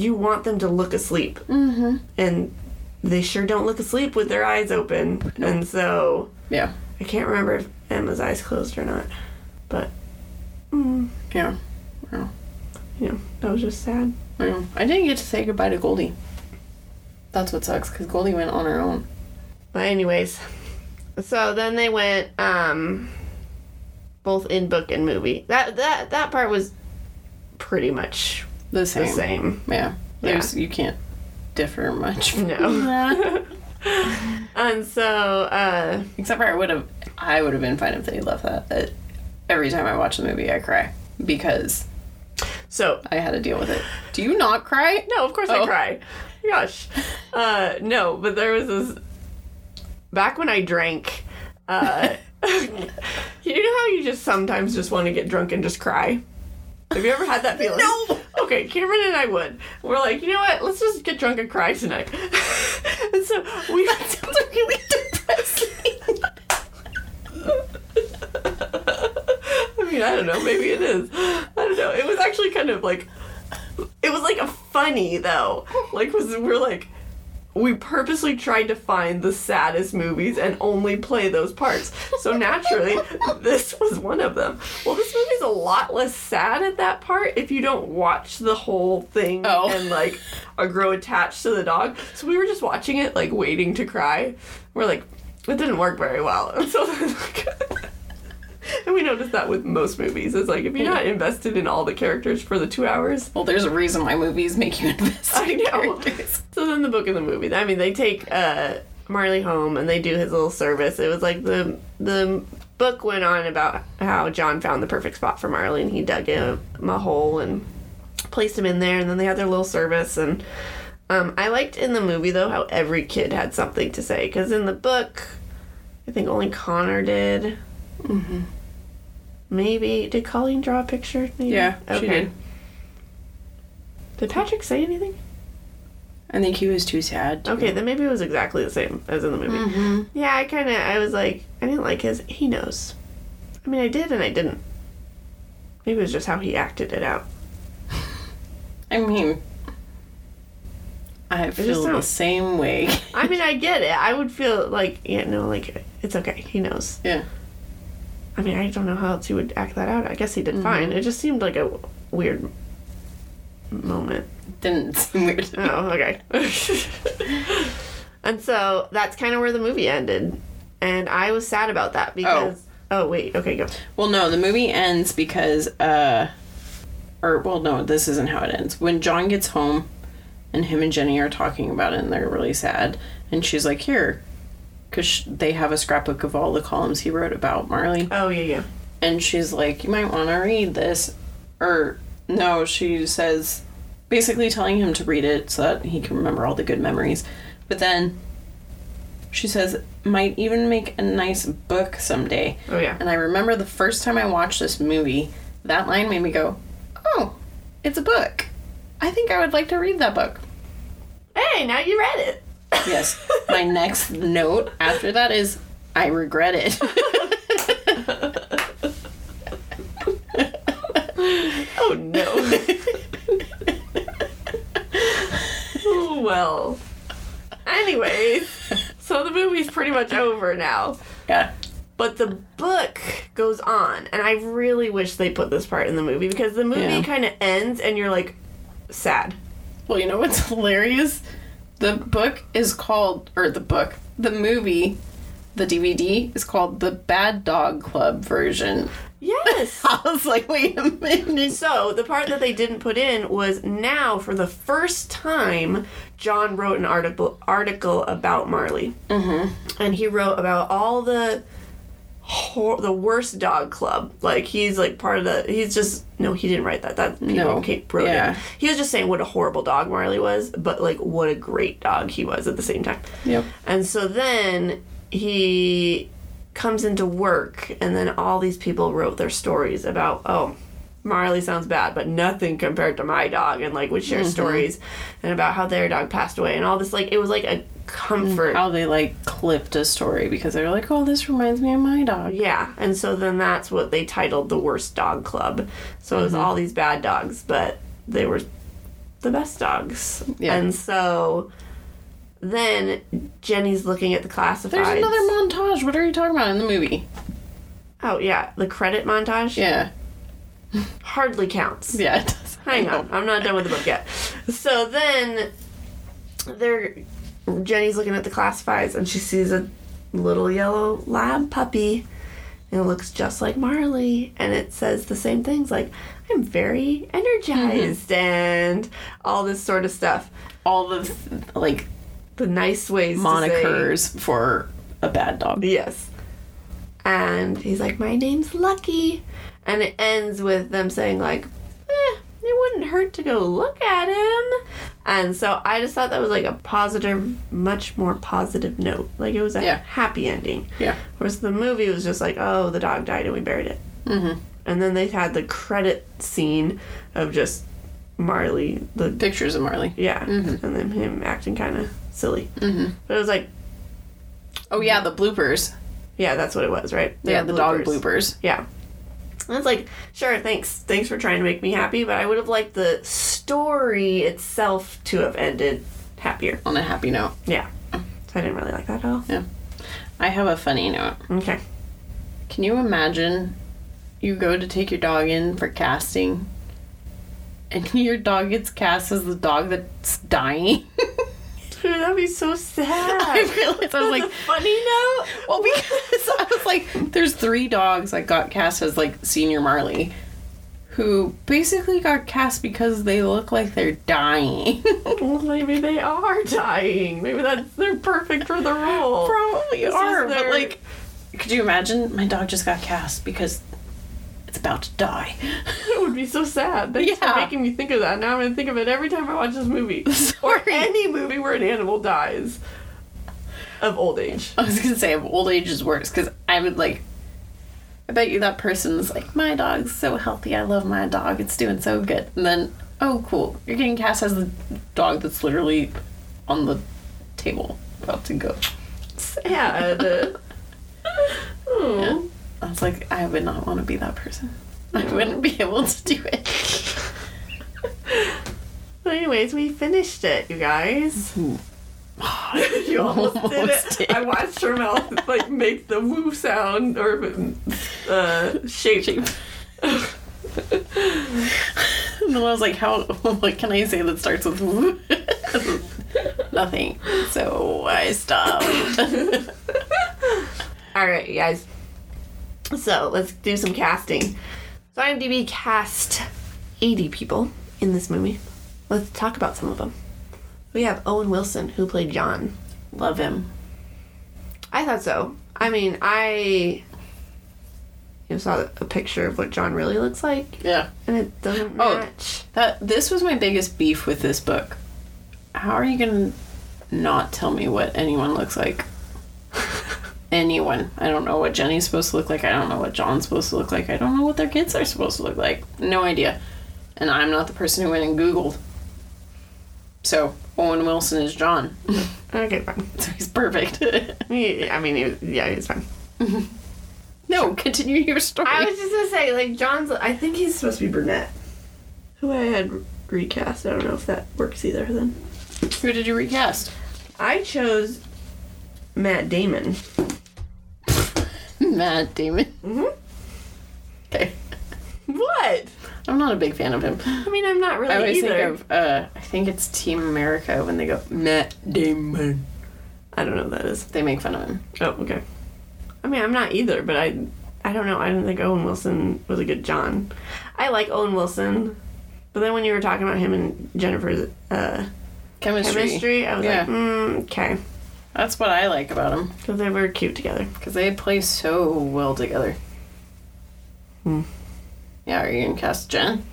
you want them to look asleep, mm-hmm. and they sure don't look asleep with their eyes open, and so yeah, I can't remember if Emma's eyes closed or not, but yeah. you know, that was just sad. I know. I didn't get to say goodbye to Goldie. That's what sucks because Goldie went on her own. But anyways, so then they went um both in book and movie. That that that part was pretty much The same. the same. Yeah. There's you can't differ much. from No. that. (laughs) And so uh Except for I would have, I would have been fine if they left that. every time I watch the movie, I cry because so I had to deal with it. Do you not cry? no, of course I Oh. cry. Gosh. Uh no, but there was this back when I drank uh (laughs) you know how you just sometimes just want to get drunk and just cry? Have you ever had that feeling? No. Okay, Cameron and I would. We're like, you know what? Let's just get drunk and cry tonight. (laughs) and so we. That sounds really depressing. (laughs) I mean, I don't know. Maybe it is. I don't know. It was actually kind of like. It was like a funny though. Like was we're like. We purposely tried to find the saddest movies and only play those parts. So naturally, (laughs) this was one of them. Well, this movie's a lot less sad at that part if you don't watch the whole thing Oh. and like or grow attached to the dog. So we were just watching it, like waiting to cry. We're like, it didn't work very well. And (laughs) so like, (laughs) (laughs) and we noticed that with most movies. It's like if you're not invested in all the characters for the two hours, Well, there's a reason why movies make you (laughs) invest I in know. characters. (laughs) So then the book and the movie. I mean, they take uh, Marley home and they do his little service. It was like the the book went on about how John found the perfect spot for Marley and he dug him a hole and placed him in there. And then they had their little service. And um, I liked in the movie though how every kid had something to say because in the book, I think only Connor did. Mm-hmm. Maybe did Colleen draw a picture? Maybe? Yeah, she did. Did Patrick say anything? I think he was too sad. Okay, then maybe it was exactly the same as in the movie. Yeah, I kind of, I was like, I didn't like his. He knows. I mean, I did and I didn't. Maybe it was just how he acted it out. (laughs) I mean, I just feel the same way. I mean, I (laughs) get it. I would feel like, yeah, no, like it's okay. He knows. yeah. I mean, I don't know how else he would act that out. I guess he did fine. It just seemed like a weird moment. Didn't (laughs) seem weird. to me. Oh, okay. (laughs) and so that's kind of where the movie ended. And I was sad about that because. Oh, wait. Okay, go. Well, no, the movie ends because, uh, or well, no, this isn't how it ends. When John gets home, and him and Jenny are talking about it, and they're really sad, and she's like, "Here," because they have a scrapbook of all the columns he wrote about Marley, Oh, yeah, yeah. and she's like, "You might want to read this," or no, she says, basically telling him to read it so that he can remember all the good memories, but then. She says, might even make a nice book someday. Oh, yeah. And I remember the first time I watched this movie, that line made me go, "Oh, it's a book. I think I would like to read that book." Hey, now you read it. Yes. My next note after that is, "I regret it." (laughs) Oh, no. oh, well. Anyways, so the movie's pretty much over now. yeah. But the book goes on, and I really wish they put this part in the movie because the movie Yeah. kind of ends and you're like sad. Well, you know what's (laughs) hilarious? The book is called, or the book, the movie, the DVD is called the Bad Dog Club version. Yes. (laughs) I was like, wait a minute. so the part that they didn't put in was now for the first time John wrote an article article about Marley, mm-hmm. and he wrote about all the hor- the worst dog club. Like he's like part of the. He's just no, he didn't write that. That people No. came, wrote Yeah. it. He was just saying what a horrible dog Marley was, but like what a great dog he was at the same time. Yep. And so then he comes into work, and then all these people wrote their stories about, oh, Marley sounds bad, but nothing compared to my dog, and like would share mm-hmm. stories and about how their dog passed away and all this. Like it was like a comfort. How they like clipped a story because they're like, oh, this reminds me of my dog. Yeah, and so then that's what they titled the worst dog club. So it was mm-hmm. all these bad dogs, but they were the best dogs. Yeah. And so then Jenny's looking at the classifieds. There's another montage. What are you talking about in the movie? Oh yeah, the credit montage Yeah. hardly counts. Yeah, it does. Hang on, I'm not done with the book yet. So then, they're Jenny's looking at the classifieds and she sees a little yellow lab puppy, and it looks just like Marley, and it says the same things like "I'm very energized" mm-hmm. and all this sort of stuff. All the like The nice ways monikers for a bad dog. Yes. And he's like, My name's Lucky. And it ends with them saying, like, wouldn't hurt to go look at him. And so I just thought that was like a positive, much more positive note. Like it was a Yeah. happy ending. Yeah. Whereas the movie was just like, oh, the dog died and we buried it. Mm-hmm. And then they had the credit scene of just Marley, the Pictures of Marley. yeah, and then him acting kind of silly. Mm-hmm. But it was like, Oh yeah, the bloopers. yeah, that's what it was, right? They Yeah, the dog bloopers. Yeah. And it's like, sure, thanks. Thanks for trying to make me happy, but I would have liked the story itself to have ended happier. On a happy note. Yeah. So I didn't really like that at all. Yeah. I have a funny note. Okay. Can you imagine you go to take your dog in for casting and (laughs) your dog gets cast as the dog that's dying? (laughs) Dude, that'd be so sad. (laughs) I realized (laughs) I was like, funny note? well, because I was like, there's three dogs that got cast as like senior Marley, who basically got cast because they look like they're dying. (laughs) Well, maybe they are dying. Maybe that's they're perfect for the role. Probably This is are, but like, could you imagine my dog just got cast because it's about to die? (laughs) It would be so sad. Thanks Yeah. for making me think of that. Now I'm gonna think of it every time I watch this movie. (laughs) Or any movie where an animal dies of old age. I was gonna say of old age is worse because I would like. I bet you that person's like, my dog's so healthy. I love my dog. It's doing so good. And then, oh, cool. You're getting cast as the dog that's literally on the table about to go. Sad. (laughs) oh. I was like, I would not want to be that person. I wouldn't be able to do it. (laughs) But anyways, we finished it, you guys. (laughs) you almost, did it. did. I watched her mouth like make the woo sound or uh, shape. Shape. And then I was like, how, what can I say that starts with woo? (laughs) nothing? So I stopped. All right, you guys. (laughs) So let's do some casting. So IMDb cast 80 people in this movie. Let's talk about some of them. We have Owen Wilson, who played John. Love him. I thought so. I mean, I you saw a picture of what John really looks like, Yeah. and it doesn't Oh. match. That this was my biggest beef with this book. How are you gonna not tell me what anyone looks like? (laughs) anyone. I don't know what Jenny's supposed to look like. I don't know what John's supposed to look like. I don't know what their kids are supposed to look like. No idea. And I'm not the person who went and Googled. So Owen Wilson is John. (laughs) Okay, fine. (laughs) so he's perfect. (laughs) Yeah, I mean, he- yeah, he's fine. no, continue your story. I was just gonna say, like, John's. I think he's supposed to be brunette. Who I had recast. I don't know if that works either. Then Who did you recast? I chose Matt Damon. Matt Damon. Mhm. Okay. What? I'm not a big fan of him. I mean, I'm not really I always either. think of uh I think it's Team America when they go Matt Damon. I don't know what that is. They make fun of him. Oh, okay. I mean, I'm not either, but I, I don't know. I didn't think Owen Wilson was a good John. I like Owen Wilson, but then when you were talking about him and Jennifer's uh, Chemistry. chemistry, I was Yeah. like, mm, okay, That's what I like about them because they were cute together. because they play so well together. Hmm. Yeah, are you gonna cast Jen?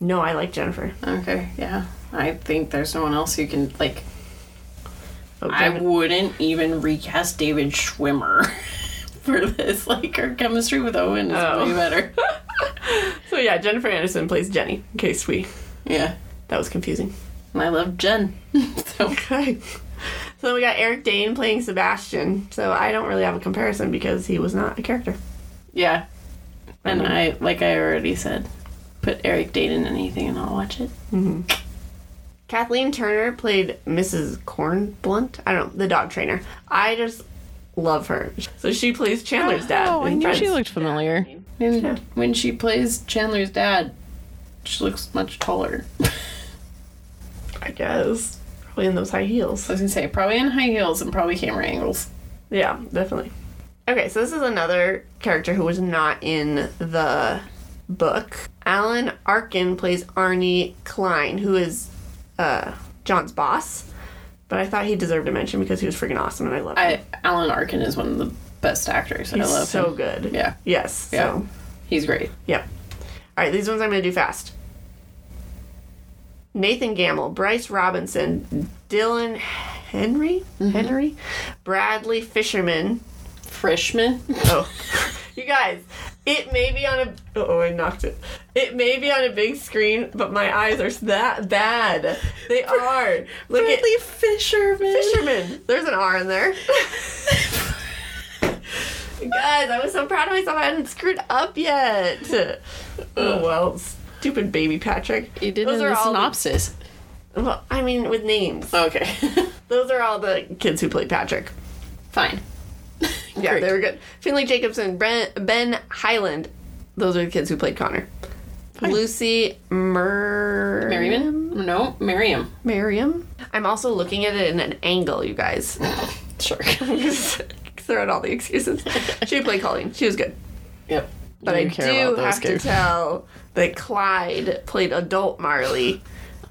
No, I like Jennifer. Okay, yeah. I think there's no one else who can like. Oh, I wouldn't even recast David Schwimmer (laughs) for this. Like our chemistry with Owen is Oh. way better. (laughs) so yeah, Jennifer Aniston plays Jenny. In case we Yeah, that was confusing. and I love Jen. (laughs) so Okay. So then we got Eric Dane playing Sebastian. So I don't really have a comparison because he was not a character. Yeah. And I, like I already said, put Eric Dane in anything and I'll watch it. Mm-hmm. Kathleen Turner played Mrs. Kornblut. I don't know, the dog trainer. I just love her. So she plays Chandler's dad. Oh, I in knew she Friends. looked familiar. And Yeah. when she plays Chandler's dad, she looks much taller. (laughs) I guess. Probably in those high heels. I was gonna say, probably in high heels and probably camera angles. Yeah, definitely. Okay, so this is another character who was not in the book. Alan Arkin plays Arnie Klein, who is uh, John's boss. But I thought he deserved a mention because he was freaking awesome and I love him. I Alan Arkin is one of the best actors. He's I love so him. good. Yeah, Yes. Yeah. So, he's great. yep. All right, these ones I'm to do fast. Nathan Gamble, Bryce Robinson, Dylan Henry, mm-hmm. Henry, Bradley Fisherman, Freshman. Oh, (laughs) you guys, it may be on a. Oh, I knocked it. It may be on a big screen, but my eyes are that bad. They (laughs) are. Look at Bradley Fisherman. fisherman. There's an R in there. (laughs) guys, I was so proud of myself. I hadn't screwed up yet. Oh well, stupid baby Patrick. You did Those in are the all the- synopsis. Well, I mean, with names. Okay. (laughs) Those are all the kids who played Patrick. Fine. (laughs) Yeah, Great. they were good. Finley Jacobsen, Ben Hyland. Those are the kids who played Connor. Lucy Mer... Merriman? No, Miriam. Miriam. I'm also looking at it in an angle, you guys. (laughs) Sure. Throw out all the excuses. She played Colleen. She was good. yep. But I care do about those have to tell that Clyde played adult Marley,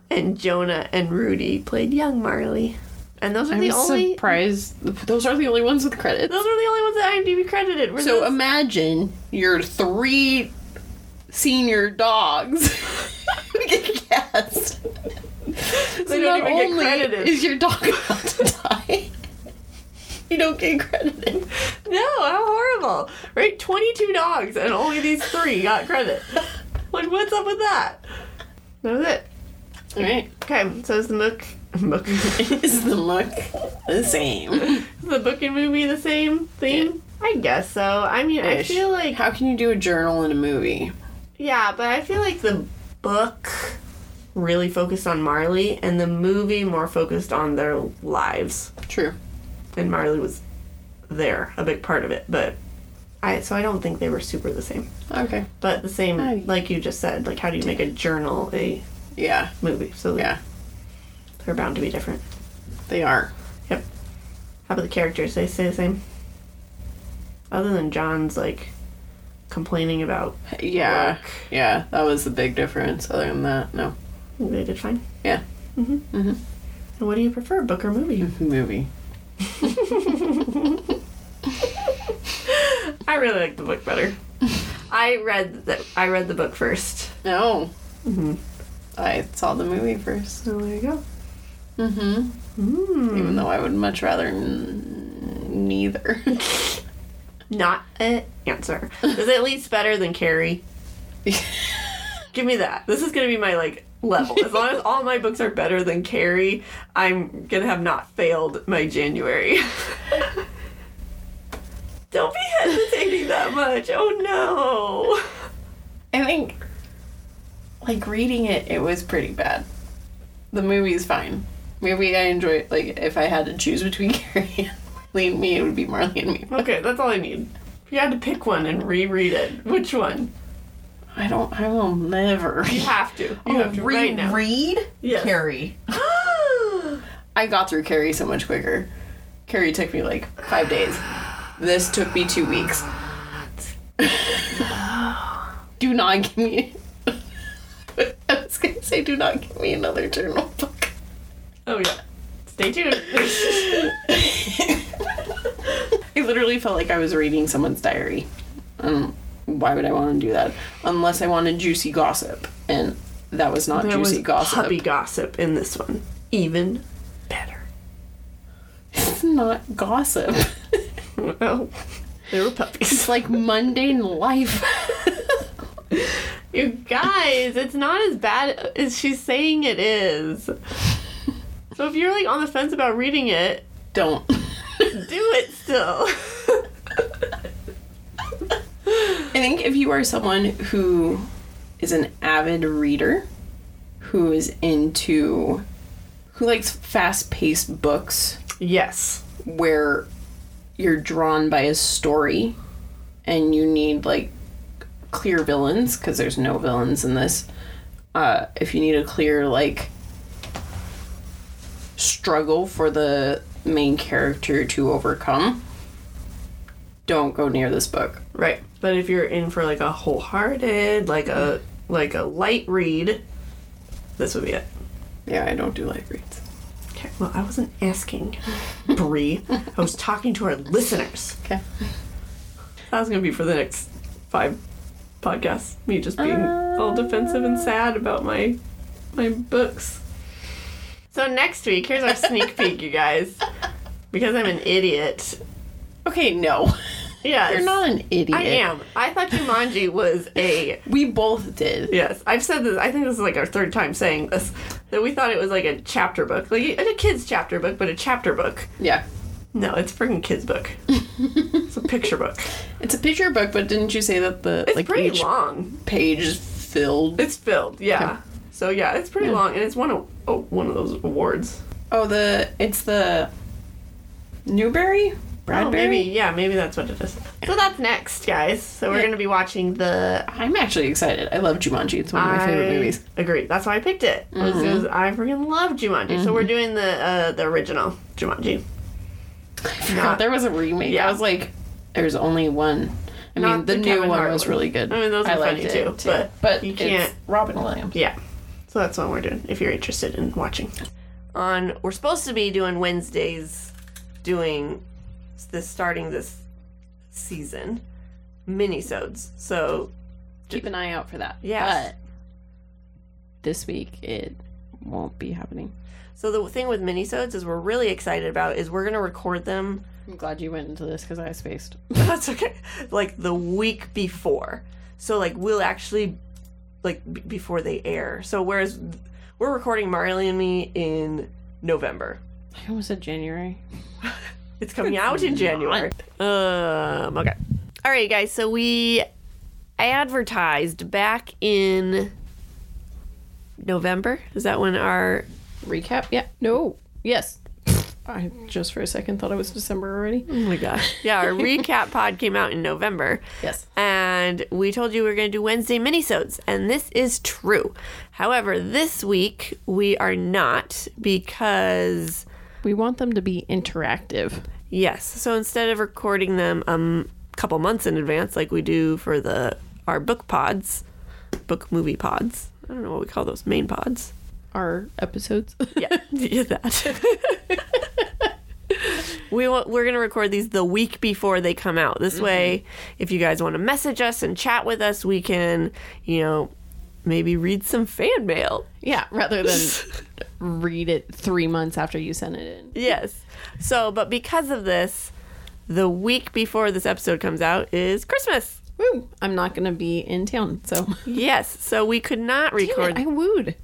and Jonah and Rudy played young Marley. And those are I'm the only. surprised. Those are the only ones with credits. Those are the only ones that IMDb credited. Were So those- imagine your three senior dogs (laughs) (laughs) get cast. They don't even get credited. Is your dog (laughs) about to die? (laughs) You don't get credited. No, how horrible. Right? 22 dogs and only these three got credit. Like, what's up with that? That was it. All right. Okay, so is the book. book (laughs) Is the look the same? is the book and movie the same theme? I guess so. I mean, I feel like. How can you do a journal in a movie? Yeah, but I feel like the book really focused on Marley and the movie more focused on their lives. True. And Marley was there, a big part of it, but I so I don't think they were super the same. Okay. But the same, I- like you just said, like how do you make a journal a Yeah. movie? So Yeah. they're bound to be different. They are. Yep. How about the characters? They stay the same. Other than John's like complaining about, Yeah. Work. Yeah. That was the big difference. Other than that, no. they did fine. Yeah. Mhm mhm and what do you prefer, book or movie? (laughs) Movie. (laughs) I really like the book better. I read the I read the book first. No. I saw the movie first. So there you go. Mm-hmm. Even though I would much rather n- neither. (laughs) Not an answer. (laughs) Is it at least better than Carrie? Give me that. This is gonna be my like level. As long as all my books are better than Carrie, I'm gonna have not failed my January. (laughs) Don't be hesitating that much. Oh no. I think, like, reading it, it was pretty bad. The movie's fine. Maybe I enjoy it. Like, if I had to choose between (laughs) Carrie and Marley and me, it would be Marley and me. Okay, that's all I need. If you had to pick one and reread it, which one? I don't, I will never. You have to. You (laughs) Oh, have to right now. reread Yes. Carrie. (gasps) I got through Carrie so much quicker. Carrie took me like five days. This took me two weeks. (sighs) do not give me. (laughs) I was gonna say, do not give me another journal book. oh yeah. Stay tuned. (laughs) I literally felt like I was reading someone's diary. Um, why would I want to do that? Unless I wanted juicy gossip, and that was not there was juicy gossip. puppy gossip in this one. Even better. It's not gossip. Well, there were puppies. It's like mundane life. (laughs) You guys, it's not as bad as she's saying it is. So if you're like on the fence about reading it, Don't. do it still. (laughs) I think if you are someone who is an avid reader, who is into, who likes fast paced books yes. where you're drawn by a story and you need like clear villains, because there's no villains in this. Uh, if you need a clear, like, struggle for the main character to overcome, don't go near this book. Right. But if you're in for like a wholehearted, like a like a light read, this would be it. Yeah, I don't do light reads. Okay. Well, I wasn't asking, Bri. I was talking to our listeners. Okay. That was gonna be for the next five podcasts. Me just being all uh. defensive and sad about my my books. So next week, here's our sneak peek, you guys. Because I'm an idiot. Okay, no. (laughs) Yes. You're not an idiot. I am. I thought Jumanji was a (laughs) We both did. Yes, I've said this. I think this is like our third time saying this. That we thought it was like a chapter book, like a kid's chapter book, but a chapter book. Yeah. No, it's a freaking kid's book. (laughs) it's a picture book. It's a picture book, but didn't you say that the It's like pretty each long. page is filled? It's filled, yeah. So yeah, it's pretty long, and it's one of oh, one of those awards. Oh, the it's the Newbery, Oh, maybe yeah, maybe that's what it is. So that's next, guys. So we're Yeah. gonna be watching the. I'm actually excited. I love Jumanji. It's one of my favorite I movies. Agree. That's why I picked it. was Mm-hmm. 'cause I freaking love Jumanji. So we're doing the uh, the original Jumanji. I forgot there was a remake. Yeah. I was like, there's only one. I Not mean, the, the new Kevin one Hart was one. really good. I mean, those are funny too, but you it's can't- Robin Williams. Yeah. So that's what we're doing if you're interested in watching. On we're supposed to be doing Wednesdays doing this starting this season minisodes. So Keep an eye out for that. Yes. But this week it won't be happening. so the thing with minisodes is we're really excited about is we're going to record them I'm glad you went into this because I spaced. (laughs) that's okay like the week before. So like we'll actually like b- before they air. So whereas we're recording Marley and me in November. I almost said January. (laughs) It's coming out in January. Um, okay. All right, guys. So we advertised back in November. Is that when our Recap? Yeah. No. Yes. I just for a second thought it was December already. Oh my gosh. Yeah, our (laughs) recap pod came out in November. Yes. And we told you we were going to do Wednesday minisodes, and this is true. However, this week we are not because We want them to be interactive. yes. So instead of recording them um, a couple months in advance like we do for the our book pods, book movie pods. I don't know what we call those main pods. Our episodes. (laughs) Yeah, yeah that. we want, we're gonna record these the week before they come out. This way, if you guys want to message us and chat with us, we can, you know, maybe read some fan mail. yeah, rather than (laughs) read it three months after you sent it in. Yes. So, but because of this, the week before this episode comes out is Christmas. Woo! I'm not gonna be in town, so (laughs) Yes. So we could not record. I wooed.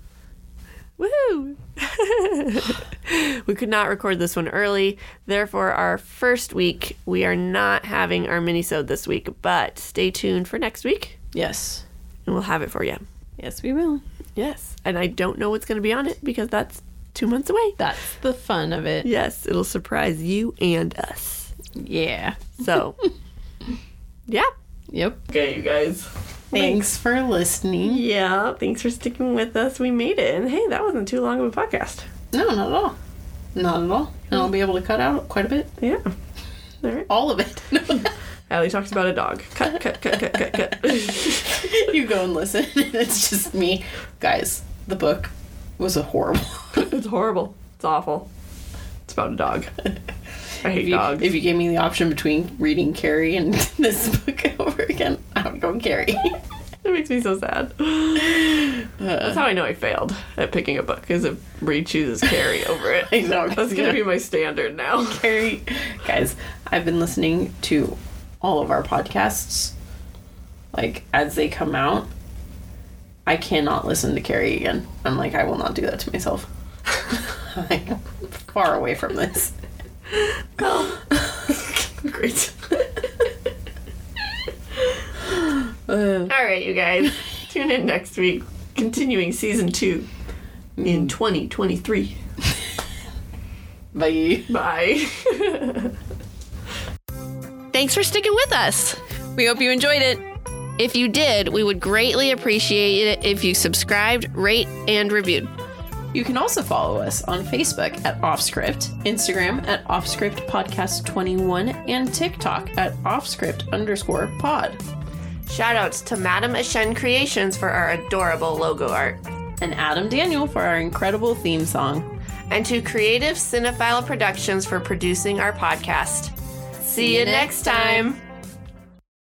Woohoo! (laughs) we could not record this one early. Therefore, our first week, we are not having our minisode this week, but stay tuned for next week Yes. and we'll have it for you. Yes, we will. Yes. And I don't know what's going to be on it because that's two months away. That's the fun of it. Yes, it'll surprise you and us. Yeah. So, (laughs) yeah. Yep. Okay, you guys. Thanks for listening. Yeah. Thanks for sticking with us. We made it. And hey, that wasn't too long of a podcast. No, not at all. Not at all. And I'll be able to cut out quite a bit. Yeah. All right. All of it. (laughs) (laughs) Alli talks about a dog. Cut, cut, cut, cut, cut, cut. (laughs) you go and listen. and (laughs) It's just me. Guys, the book was a horrible. (laughs) it's horrible. It's awful. It's about a dog. I hate If you, dogs. if you gave me the option between reading Carrie and this book over again, I would go Carrie. It makes me so sad. That's how I know I failed at picking a book, because if Reed chooses Carrie over it. I know. That's gonna be my standard now. Carrie. Guys, I've been listening to all of our podcasts, like as they come out. I cannot listen to Carrie again. I'm like, I will not do that to myself. (laughs) I'm far away from this. (laughs) Great. (laughs) All right, you guys. Tune in next week, continuing season two in mm. 2023. Bye. Bye. Thanks for sticking with us. We hope you enjoyed it. If you did, we would greatly appreciate it if you subscribed, rate, and reviewed. You can also follow us on Facebook at Offscript, Instagram at Offscript Podcast 21, and TikTok at Offscript underscore pod. Shoutouts to Madam Ashen Creations for our adorable logo art. And Adam Daniel for our incredible theme song. And to Creative Cinephile Productions for producing our podcast. See, you next time.